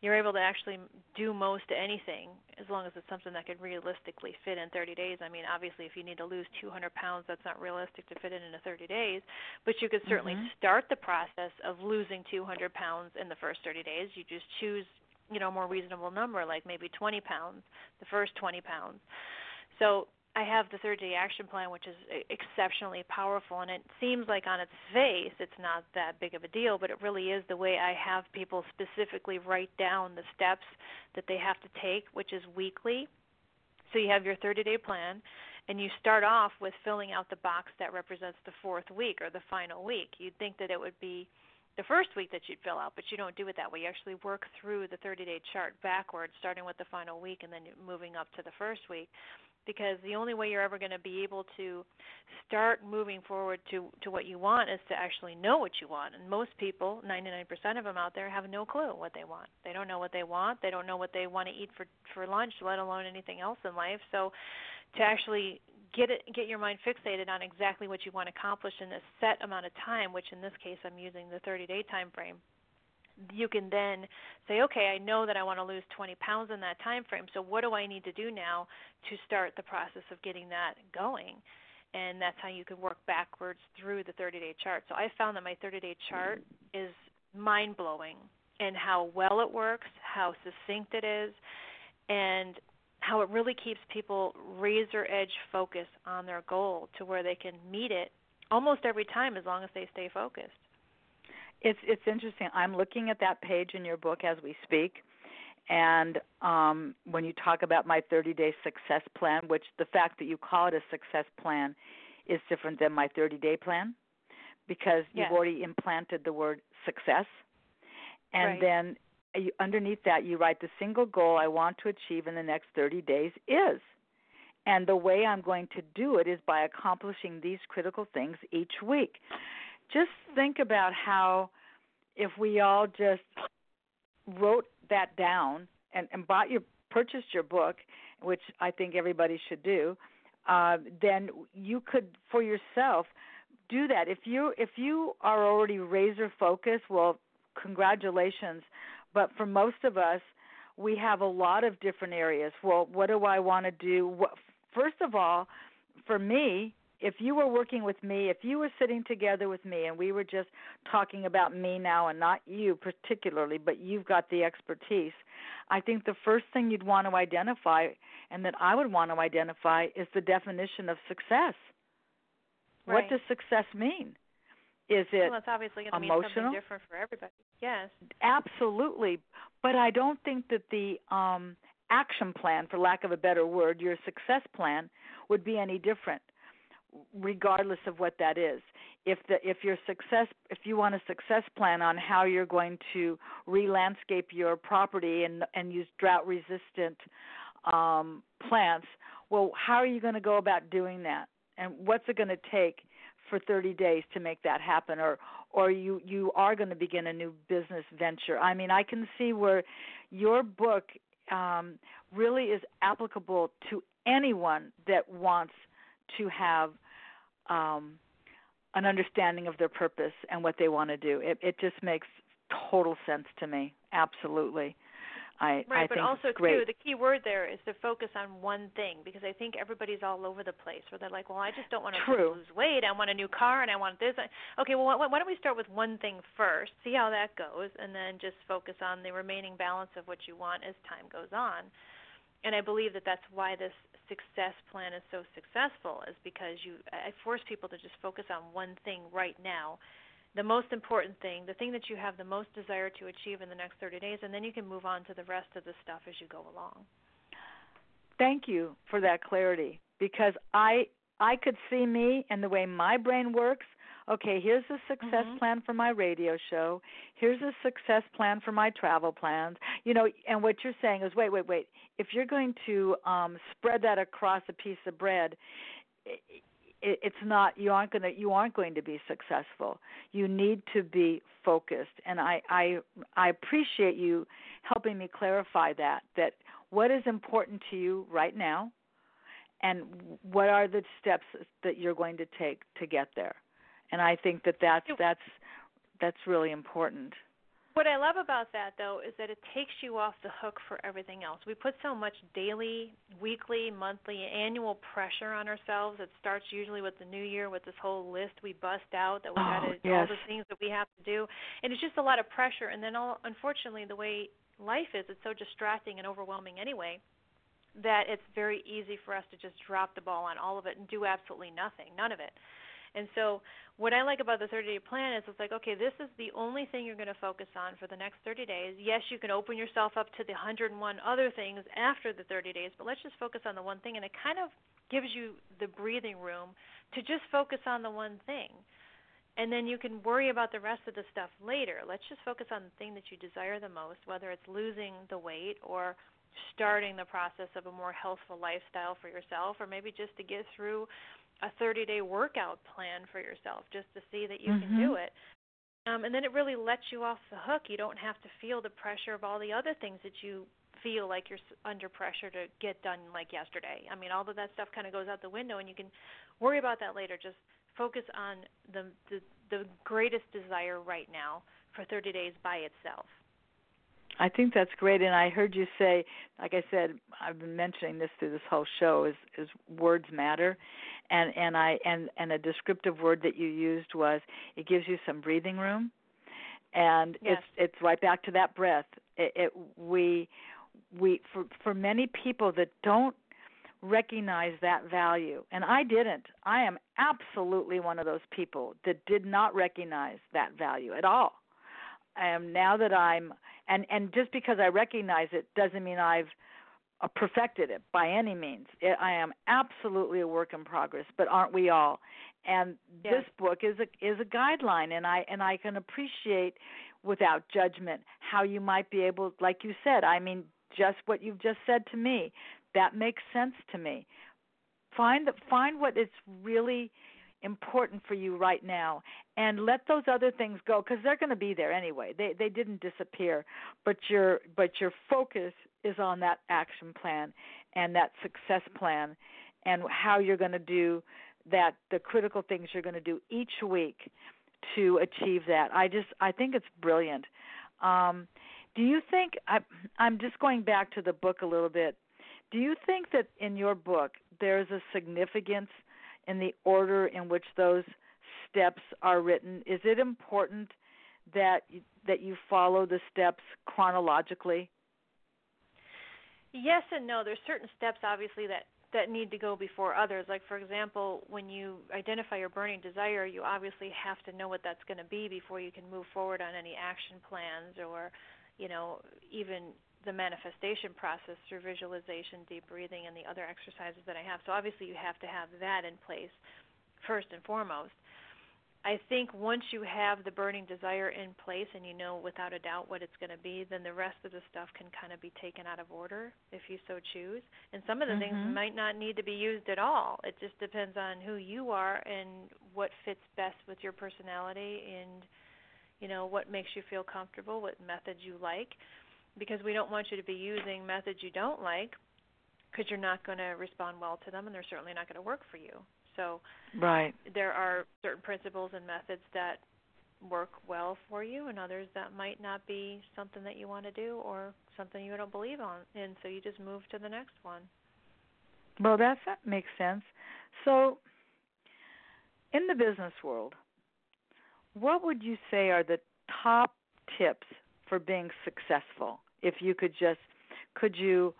you're able to actually do most anything as long as it's something that could realistically fit in 30 days. I mean, obviously, if you need to lose 200 pounds, that's not realistic to fit in in 30 days. But you could certainly mm-hmm. start the process of losing 200 pounds in the first 30 days. You just choose, you know, more reasonable number, like maybe 20 pounds, the first 20 pounds. So I have the 30 day action plan, which is exceptionally powerful, and it seems like on its face it's not that big of a deal, but it really is the way I have people specifically write down the steps that they have to take, which is weekly. So you have your 30 day plan, and you start off with filling out the box that represents the fourth week or the final week. You'd think that it would be the first week that you'd fill out, but you don't do it that way. You actually work through the 30 day chart backwards, starting with the final week and then moving up to the first week because the only way you're ever going to be able to start moving forward to to what you want is to actually know what you want. And most people 99% of them out there have no clue what they want. They don't know what they want. They don't know what they want to eat for for lunch let alone anything else in life. So to actually get it get your mind fixated on exactly what you want to accomplish in a set amount of time which in this case I'm using the 30 day time frame you can then say, okay, I know that I want to lose 20 pounds in that time frame. So what do I need to do now to start the process of getting that going? And that's how you can work backwards through the 30-day chart. So I found that my 30-day chart is mind-blowing and how well it works, how succinct it is, and how it really keeps people razor edge focused on their goal to where they can meet it almost every time as long as they stay focused. It's it's interesting. I'm looking at that page in your book as we speak, and um, when you talk about my 30 day success plan, which the fact that you call it a success plan is different than my 30 day plan, because yes. you've already implanted the word success, and right. then you, underneath that you write the single goal I want to achieve in the next 30 days is. And the way I'm going to do it is by accomplishing these critical things each week just think about how if we all just wrote that down and, and bought your purchased your book, which I think everybody should do, uh, then you could for yourself do that. If you if you are already razor focused, well, congratulations. But for most of us, we have a lot of different areas. Well, what do I want to do? First of all, for me, if you were working with me, if you were sitting together with me and we were just talking about me now and not you particularly, but you've got the expertise, I think the first thing you'd want to identify and that I would want to identify is the definition of success. Right. What does success mean? Is it well, it's obviously going to emotional? mean something different for everybody. Yes. Absolutely. But I don't think that the um action plan, for lack of a better word, your success plan would be any different, regardless of what that is. If the if your success if you want a success plan on how you're going to re-landscape your property and and use drought resistant um, plants, well, how are you going to go about doing that? And what's it going to take for 30 days to make that happen or or you you are going to begin a new business venture. I mean, I can see where your book um, really is applicable to anyone that wants to have um, an understanding of their purpose and what they want to do. It, it just makes total sense to me. Absolutely. I, right, I but also too, the key word there is to focus on one thing because I think everybody's all over the place where they're like, well, I just don't want to lose weight. I want a new car and I want this. Okay, well, why, why don't we start with one thing first, see how that goes, and then just focus on the remaining balance of what you want as time goes on. And I believe that that's why this success plan is so successful is because you I force people to just focus on one thing right now the most important thing, the thing that you have the most desire to achieve in the next 30 days, and then you can move on to the rest of the stuff as you go along. Thank you for that clarity because I I could see me and the way my brain works. Okay, here's a success mm-hmm. plan for my radio show. Here's a success plan for my travel plans. You know, and what you're saying is wait, wait, wait. If you're going to um spread that across a piece of bread, it, it's not you aren't going to you aren't going to be successful. You need to be focused, and I I I appreciate you helping me clarify that that what is important to you right now, and what are the steps that you're going to take to get there. And I think that that's that's that's really important. What I love about that though is that it takes you off the hook for everything else. We put so much daily, weekly, monthly, annual pressure on ourselves. It starts usually with the new year with this whole list we bust out that we oh, got to yes. all the things that we have to do. And it's just a lot of pressure and then all unfortunately the way life is it's so distracting and overwhelming anyway that it's very easy for us to just drop the ball on all of it and do absolutely nothing, none of it. And so what I like about the 30 day plan is it's like, okay, this is the only thing you're going to focus on for the next 30 days. Yes, you can open yourself up to the 101 other things after the 30 days, but let's just focus on the one thing. And it kind of gives you the breathing room to just focus on the one thing. And then you can worry about the rest of the stuff later. Let's just focus on the thing that you desire the most, whether it's losing the weight or starting the process of a more healthful lifestyle for yourself, or maybe just to get through a 30 day workout plan for yourself just to see that you mm-hmm. can do it. Um, and then it really lets you off the hook. You don't have to feel the pressure of all the other things that you feel like you're under pressure to get done like yesterday. I mean, all of that stuff kind of goes out the window, and you can worry about that later. Just focus on the the, the greatest desire right now for 30 days by itself. I think that's great, and I heard you say, like I said, I've been mentioning this through this whole show is is words matter, and and I and and a descriptive word that you used was it gives you some breathing room, and yes. it's it's right back to that breath. It, it we we for for many people that don't recognize that value and I didn't. I am absolutely one of those people that did not recognize that value at all. Um now that I'm and and just because I recognize it doesn't mean I've uh, perfected it by any means. It, I am absolutely a work in progress, but aren't we all? And yes. this book is a is a guideline, and I and I can appreciate without judgment how you might be able, like you said. I mean, just what you've just said to me, that makes sense to me. Find find what is really important for you right now and let those other things go because they're going to be there anyway. They they didn't disappear but your but your focus is on that action plan and that success plan and how you're going to do that the critical things you're going to do each week to achieve that. I just i think it's brilliant. Um do you think I, i'm just going back to the book a little bit. Do you think that in your book there's a significance in the order in which those steps are written? Is it important that you, that you follow the steps chronologically? Yes and no. There's certain steps obviously that that need to go before others. Like for example, when you identify your burning desire, you obviously have to know what that's going to be before you can move forward on any action plans or, you know, even the manifestation process through visualization, deep breathing, and the other exercises that I have. So obviously, you have to have that in place first and foremost. I think once you have the burning desire in place and you know without a doubt what it's going to be, then the rest of the stuff can kind of be taken out of order if you so choose. And some of the mm-hmm. things might not need to be used at all. It just depends on who you are and what fits best with your personality and you know what makes you feel comfortable, what methods you like because we don't want you to be using methods you don't like because you're not going to respond well to them and they're certainly not going to work for you. So right. there are certain principles and methods that work well for you and others that might not be something that you want to do or something you don't believe on and so you just move to the next one. Well, that's, that makes sense. So in the business world, what would you say are the top tips for being successful? If you could just, could you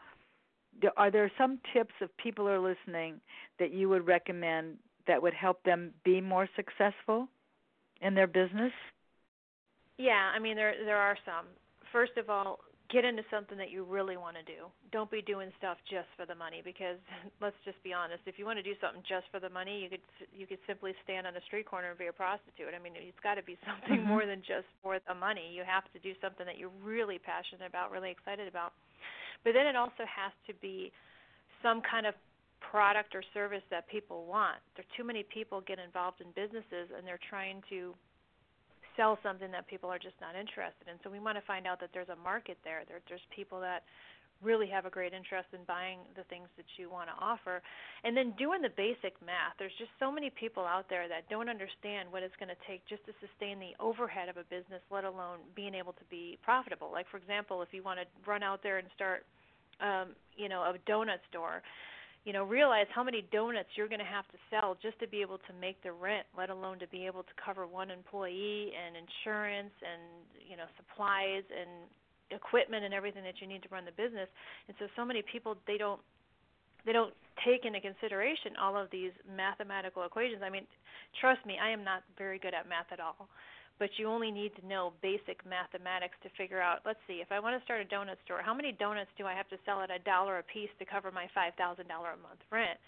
are there some tips if people are listening that you would recommend that would help them be more successful in their business? Yeah, I mean there there are some. First of all, get into something that you really want to do. Don't be doing stuff just for the money because let's just be honest, if you want to do something just for the money, you could you could simply stand on a street corner and be a prostitute. I mean, it's got to be something mm-hmm. more than just for the money. You have to do something that you're really passionate about, really excited about. But then it also has to be some kind of product or service that people want. There are too many people get involved in businesses and they're trying to sell something that people are just not interested in. So we want to find out that there's a market there. there there's people that really have a great interest in buying the things that you want to offer and then doing the basic math there's just so many people out there that don't understand what it's going to take just to sustain the overhead of a business let alone being able to be profitable like for example if you want to run out there and start um you know a donut store you know realize how many donuts you're going to have to sell just to be able to make the rent let alone to be able to cover one employee and insurance and you know supplies and equipment and everything that you need to run the business. And so so many people they don't they don't take into consideration all of these mathematical equations. I mean, trust me, I am not very good at math at all. But you only need to know basic mathematics to figure out, let's see, if I want to start a donut store, how many donuts do I have to sell at a dollar a piece to cover my $5,000 a month rent?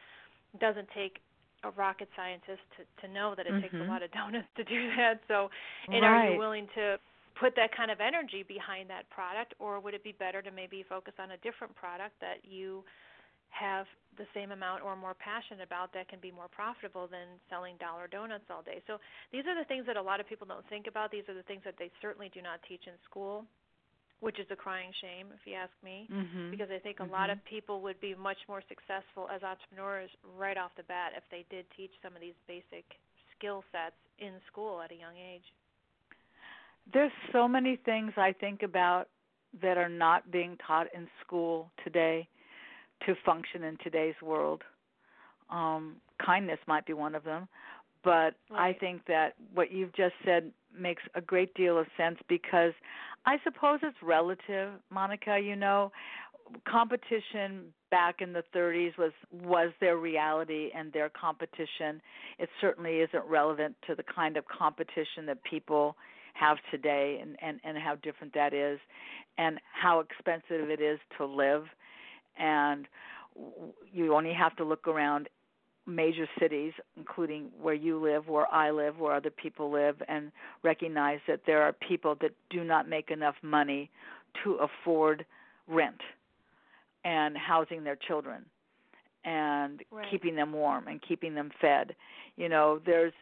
It doesn't take a rocket scientist to to know that it mm-hmm. takes a lot of donuts to do that. So, and right. are you willing to put that kind of energy behind that product, or would it be better to maybe focus on a different product that you have the same amount or more passion about that can be more profitable than selling dollar donuts all day? So these are the things that a lot of people don't think about. These are the things that they certainly do not teach in school. Which is a crying shame, if you ask me, mm-hmm. because I think a mm-hmm. lot of people would be much more successful as entrepreneurs right off the bat if they did teach some of these basic skill sets in school at a young age there's so many things I think about that are not being taught in school today to function in today's world. Um, kindness might be one of them, but right. I think that what you've just said makes a great deal of sense because I suppose it's relative, Monica. You know, competition back in the 30s was was their reality and their competition. It certainly isn't relevant to the kind of competition that people have today and, and, and how different that is and how expensive it is to live and you only have to look around major cities including where you live where I live where other people live and recognize that there are people that do not make enough money to afford rent and housing their children and right. keeping them warm and keeping them fed you know there's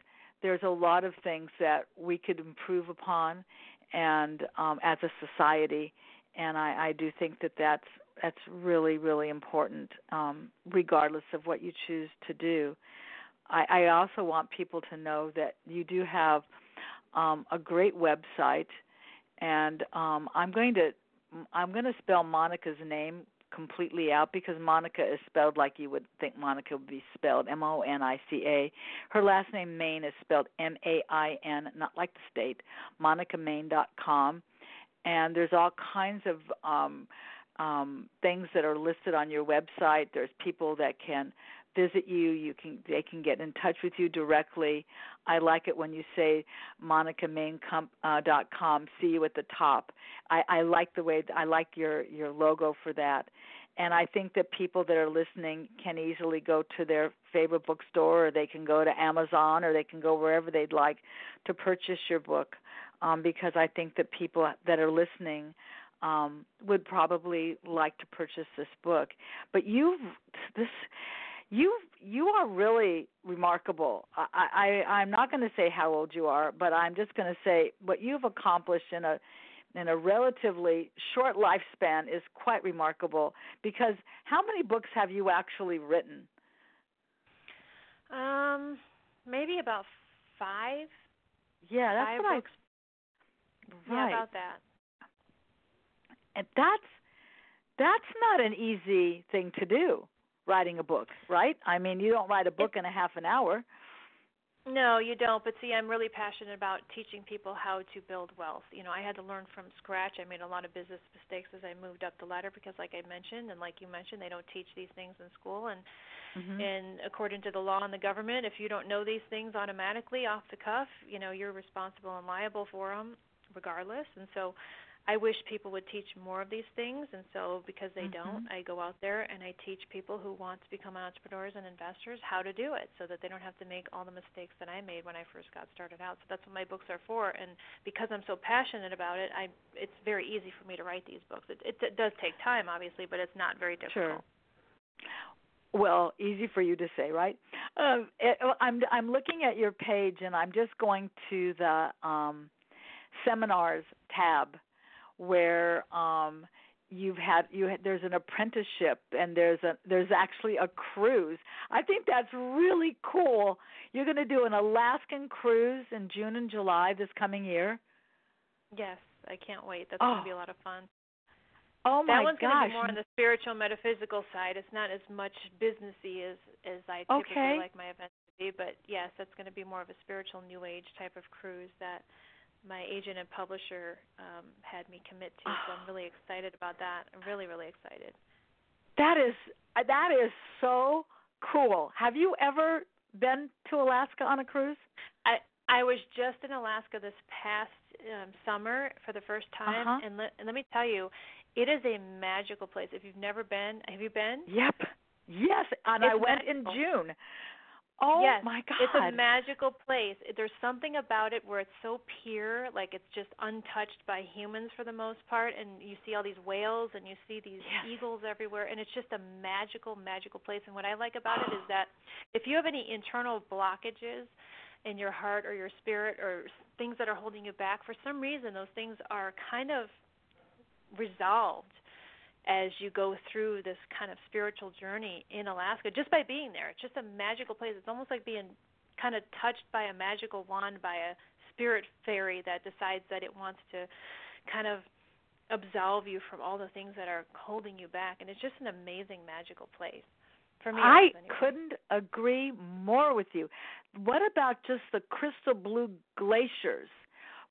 there's a lot of things that we could improve upon and um, as a society and I, I do think that that's that's really really important um, regardless of what you choose to do I, I also want people to know that you do have um, a great website and um, I'm going to I'm going to spell Monica's name completely out because Monica is spelled like you would think Monica would be spelled M O N I C A. Her last name Main is spelled M A I N, not like the state. MonicaMain.com, and there's all kinds of um, um, things that are listed on your website. There's people that can visit you. You can they can get in touch with you directly. I like it when you say monicamain.com. Uh, com, see you at the top. I, I like the way I like your your logo for that, and I think that people that are listening can easily go to their favorite bookstore, or they can go to Amazon, or they can go wherever they'd like to purchase your book, um, because I think that people that are listening um, would probably like to purchase this book. But you've this you you are really remarkable. I, I I'm not going to say how old you are, but I'm just going to say what you've accomplished in a in a relatively short lifespan is quite remarkable. Because how many books have you actually written? Um, maybe about five. Yeah, that's five what books. I. Right. Yeah, about that and that's that's not an easy thing to do writing a book right? I mean you don't write a book in a half an hour. No you don't. But see i'm really passionate about teaching people how to build wealth. You know i had to learn from scratch. I made a lot of business mistakes as i moved up the ladder because like i mentioned and like you mentioned they don't teach these things in school. And mm-hmm. and according to the law and the government if you don't know these things automatically off the cuff you know you're responsible and liable for them regardless. And so I wish people would teach more of these things, and so because they mm-hmm. don't, I go out there and I teach people who want to become entrepreneurs and investors how to do it, so that they don't have to make all the mistakes that I made when I first got started out. So that's what my books are for, and because I'm so passionate about it, I it's very easy for me to write these books. It, it, it does take time, obviously, but it's not very difficult. Sure. Well, easy for you to say, right? Um, it, I'm I'm looking at your page, and I'm just going to the um, seminars tab where um you've had you had, there's an apprenticeship and there's a there's actually a cruise. I think that's really cool. You're going to do an Alaskan cruise in June and July this coming year. Yes, I can't wait. That's oh. going to be a lot of fun. Oh my that one's gosh. going to be more on the spiritual metaphysical side. It's not as much businessy as as I typically okay. like my events to be, but yes, that's going to be more of a spiritual new age type of cruise that my agent and publisher um, had me commit to. So I'm really excited about that. I'm really, really excited. That is uh, that is so cool. Have you ever been to Alaska on a cruise? I I was just in Alaska this past um, summer for the first time, uh-huh. and, le- and let me tell you, it is a magical place. If you've never been, have you been? Yep. Yes, and it's I went magical. in June. Oh yes, my God! It's a magical place. There's something about it where it's so pure, like it's just untouched by humans for the most part, and you see all these whales and you see these yes. eagles everywhere, and it's just a magical, magical place. And what I like about it is that if you have any internal blockages in your heart or your spirit or things that are holding you back, for some reason those things are kind of resolved as you go through this kind of spiritual journey in Alaska just by being there. It's just a magical place. It's almost like being kind of touched by a magical wand by a spirit fairy that decides that it wants to kind of absolve you from all the things that are holding you back and it's just an amazing magical place. For me, I anyway. couldn't agree more with you. What about just the crystal blue glaciers?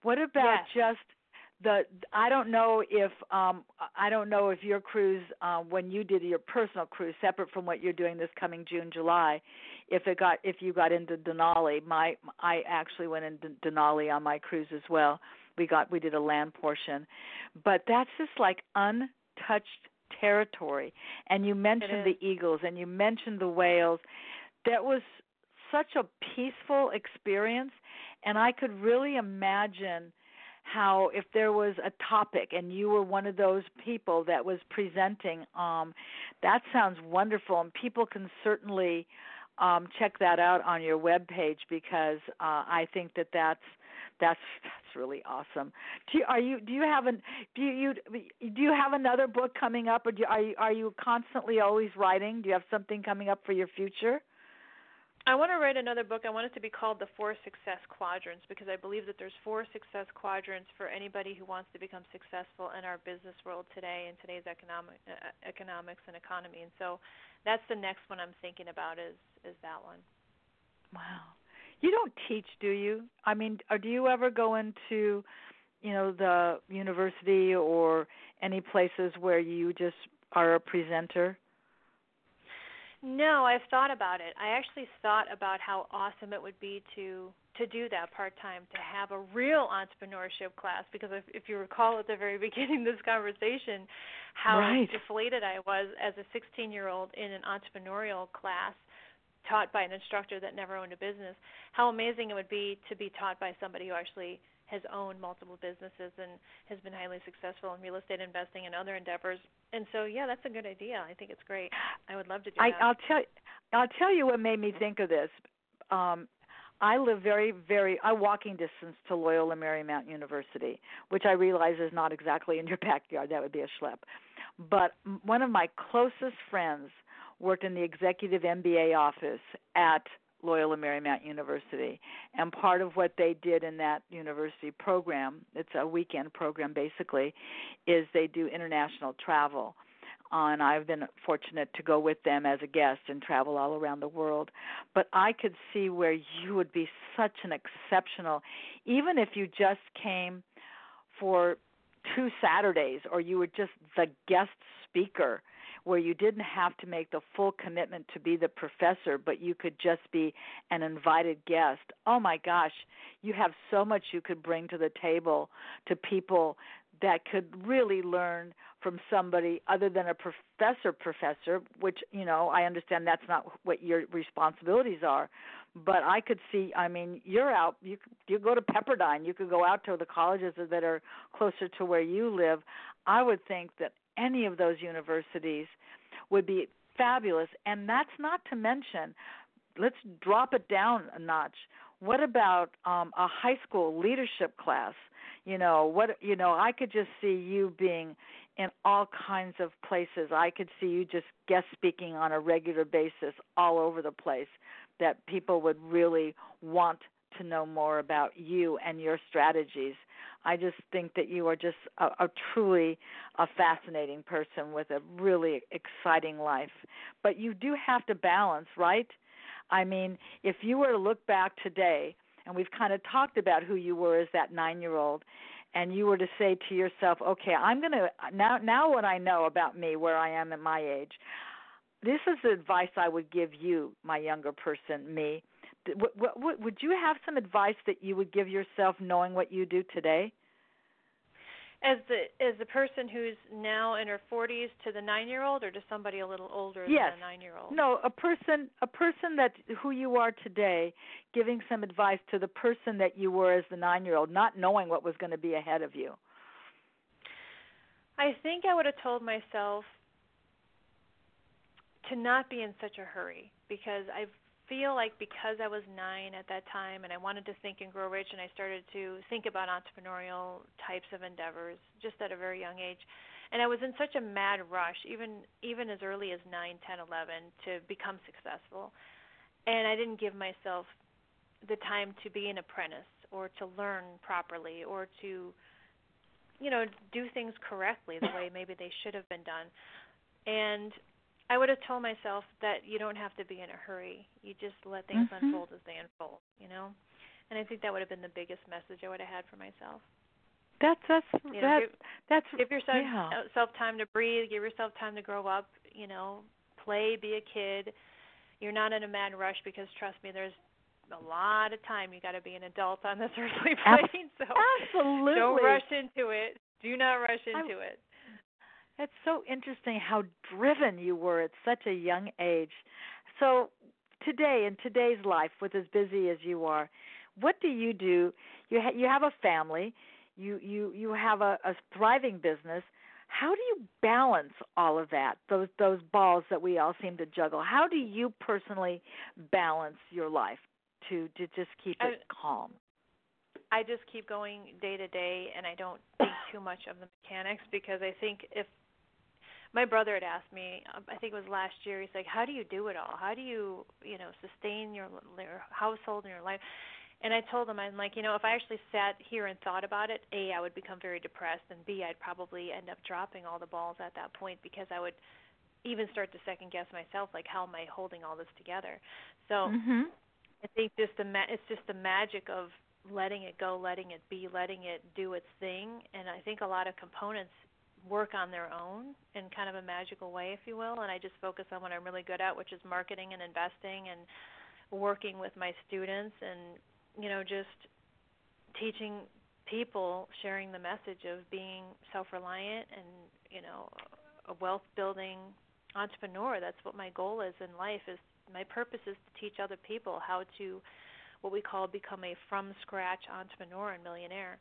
What about yes. just the I don't know if um I don't know if your cruise uh, when you did your personal cruise separate from what you're doing this coming June July if it got if you got into Denali. My I actually went into Denali on my cruise as well. We got we did a land portion. But that's just like untouched territory. And you mentioned the eagles and you mentioned the whales. That was such a peaceful experience and I could really imagine how if there was a topic and you were one of those people that was presenting um that sounds wonderful and people can certainly um check that out on your web page because uh I think that that's that's that's really awesome. Do you, are you do you have an do you, do you have another book coming up or do you, are you are you constantly always writing? Do you have something coming up for your future? I want to write another book. I want it to be called The Four Success Quadrants because I believe that there's four success quadrants for anybody who wants to become successful in our business world today in today's economic uh, economics and economy. And so that's the next one I'm thinking about is is that one. Wow. You don't teach, do you? I mean, or do you ever go into, you know, the university or any places where you just are a presenter? No, I've thought about it. I actually thought about how awesome it would be to to do that part time, to have a real entrepreneurship class. Because if, if you recall at the very beginning of this conversation, how right. deflated I was as a 16 year old in an entrepreneurial class taught by an instructor that never owned a business. How amazing it would be to be taught by somebody who actually has owned multiple businesses and has been highly successful in real estate investing and other endeavors. And so, yeah, that's a good idea. I think it's great. I would love to do I, that. I'll tell I'll tell you what made me think of this. Um, I live very, very a walking distance to Loyola Marymount University, which I realize is not exactly in your backyard. That would be a schlep. But one of my closest friends worked in the executive MBA office at Loyola Marymount University. And part of what they did in that university program, it's a weekend program basically, is they do international travel. Uh, and I've been fortunate to go with them as a guest and travel all around the world. But I could see where you would be such an exceptional, even if you just came for two Saturdays or you were just the guest speaker where you didn't have to make the full commitment to be the professor, but you could just be an invited guest. Oh my gosh, you have so much you could bring to the table to people that could really learn from somebody other than a professor professor which you know i understand that's not what your responsibilities are but i could see i mean you're out you you go to pepperdine you could go out to the colleges that are closer to where you live i would think that any of those universities would be fabulous. And that's not to mention, let's drop it down a notch. What about um, a high school leadership class? You know what? You know, I could just see you being in all kinds of places. I could see you just guest speaking on a regular basis all over the place. That people would really want to know more about you and your strategies. I just think that you are just a, a truly a fascinating person with a really exciting life. But you do have to balance, right? I mean, if you were to look back today, and we've kind of talked about who you were as that nine year old, and you were to say to yourself, okay, I'm going to, now, now what I know about me, where I am at my age, this is the advice I would give you, my younger person, me what, what, would you have some advice that you would give yourself knowing what you do today? As the as the person who's now in her 40s to the 9-year-old or to somebody a little older yes. than a 9-year-old? Yes. No, a person a person that who you are today giving some advice to the person that you were as the 9-year-old not knowing what was going to be ahead of you. I think I would have told myself to not be in such a hurry because I've feel like because I was nine at that time and I wanted to think and grow rich and I started to think about entrepreneurial types of endeavors just at a very young age. And I was in such a mad rush, even even as early as nine, ten, eleven, to become successful. And I didn't give myself the time to be an apprentice or to learn properly or to you know, do things correctly the way maybe they should have been done. And I would have told myself that you don't have to be in a hurry. You just let things mm-hmm. unfold as they unfold, you know? And I think that would have been the biggest message I would have had for myself. That's that's you know, give, that's give yourself yeah. Uh, self time to breathe, give yourself time to grow up, you know, play, be a kid. You're not in a mad rush because trust me, there's a lot of time you got to be an adult on this earthly plane. so absolutely, don't rush into it. Do not rush into I, it. It's so interesting how driven you were at such a young age. So, today in today's life, with as busy as you are, what do you do? You ha- you have a family, you you you have a, a thriving business. How do you balance all of that? Those those balls that we all seem to juggle. How do you personally balance your life to to just keep it I, calm? I just keep going day to day, and I don't think too much of the mechanics because I think if my brother had asked me um, i think it was last year he's like how do you do it all? How do you you know sustain your, your household and your life? And i told him i'm like you know if i actually sat here and thought about it a i would become very depressed and b i'd probably end up dropping all the balls at that point because i would even start to second guess myself like how am i holding all this together? So mm-hmm. i think just the ma- it's just the magic of letting it go letting it be letting it do its thing. And i think a lot of components work on their own in kind of a magical way, if you will, and I just focus on what I'm really good at, which is marketing and investing and working with my students and you know just teaching people sharing the message of being self-reliant and you know a wealth building entrepreneur. That's what my goal is in life is my purpose is to teach other people how to what we call become a from scratch entrepreneur and millionaire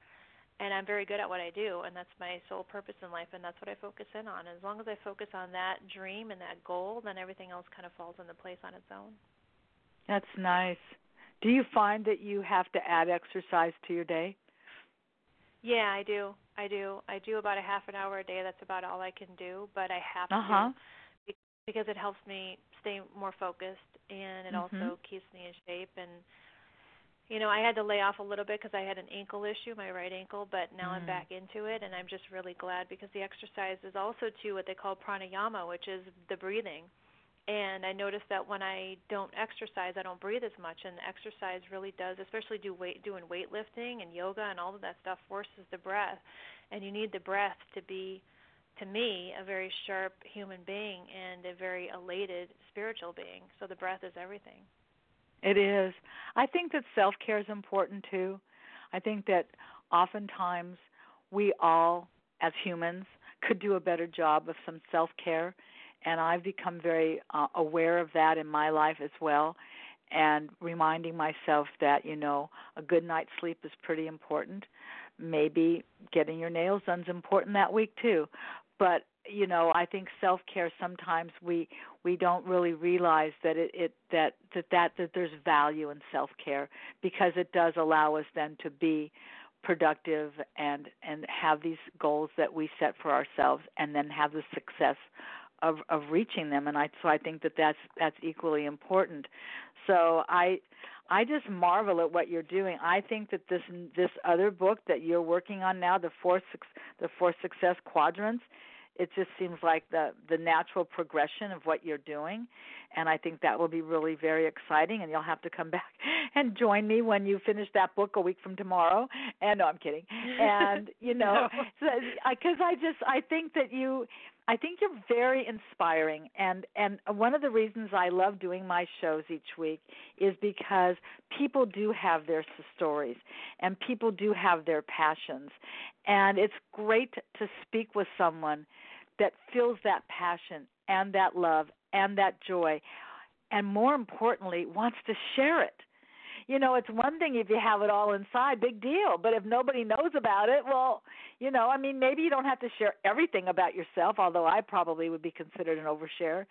and I'm very good at what I do and that's my sole purpose in life and that's what I focus in on. As long as I focus on that dream and that goal, then everything else kind of falls into place on its own. That's nice. Do you find that you have to add exercise to your day? Yeah, I do. I do. I do about a half an hour a day. That's about all I can do, but I have uh-huh. to because it helps me stay more focused and it mm-hmm. also keeps me in shape and you know, I had to lay off a little bit because I had an ankle issue, my right ankle, but now mm. I'm back into it, and I'm just really glad because the exercise is also to what they call pranayama, which is the breathing. And I noticed that when I don't exercise, I don't breathe as much, and exercise really does, especially do weight doing weightlifting and yoga and all of that stuff forces the breath, and you need the breath to be, to me, a very sharp human being and a very elated spiritual being. So the breath is everything. It is. I think that self care is important too. I think that oftentimes we all, as humans, could do a better job of some self care, and I've become very uh, aware of that in my life as well. And reminding myself that, you know, a good night's sleep is pretty important. Maybe getting your nails done is important that week too. But you know i think self care sometimes we we don't really realize that it, it that that that that there's value in self care because it does allow us then to be productive and and have these goals that we set for ourselves and then have the success of of reaching them and i so i think that that's that's equally important so i I just marvel at what you're doing. I think that this this other book that you're working on now, the four the four success quadrants, it just seems like the the natural progression of what you're doing. And i think that will be really very exciting and you'll have to come back and join me when you finish that book a week from tomorrow. And no i'm kidding. And you know because uh, i just i think that you I think you're very inspiring. And and one of the reasons I love doing my shows each week is because people do have their stories and people do have their passions. And it's great to speak with someone that feels that passion and that love and that joy and more importantly wants to share it. You know it's one thing if you have it all inside big deal. But if nobody knows about it well you know i mean maybe you don't have to share everything about yourself although i probably would be considered an overshare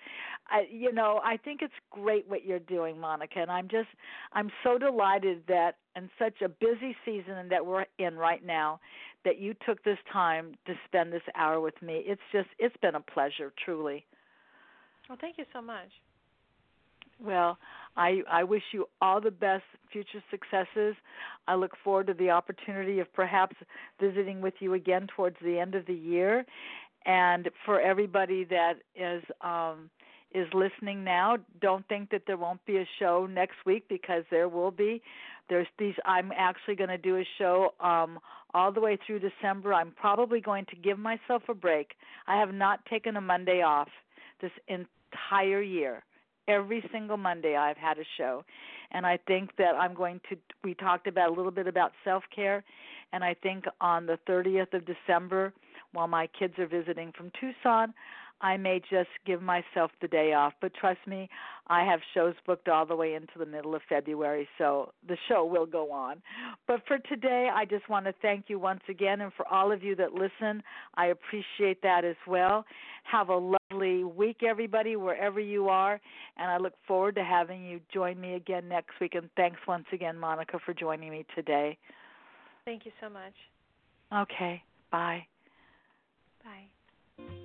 I, you know i think it's great what you're doing monica and i'm just i'm so delighted that in such a busy season that we're in right now that you took this time to spend this hour with me. It's just it's been a pleasure, truly. Well, thank you so much. Well, I I wish you all the best future successes. I look forward to the opportunity of perhaps visiting with you again towards the end of the year. And for everybody that is um is listening now, don't think that there won't be a show next week because there will be. There's these I'm actually going to do a show um all the way through December. I'm probably going to give myself a break. I have not taken a Monday off this entire year. Every single Monday I've had a show. And I think that I'm going to we talked about a little bit about self-care and I think on the 30th of December while my kids are visiting from Tucson, I may just give myself the day off. But trust me, I have shows booked all the way into the middle of February, so the show will go on. But for today, I just want to thank you once again, and for all of you that listen, I appreciate that as well. Have a lovely week, everybody, wherever you are, and I look forward to having you join me again next week. And thanks once again, Monica, for joining me today. Thank you so much. Okay, bye. Bye.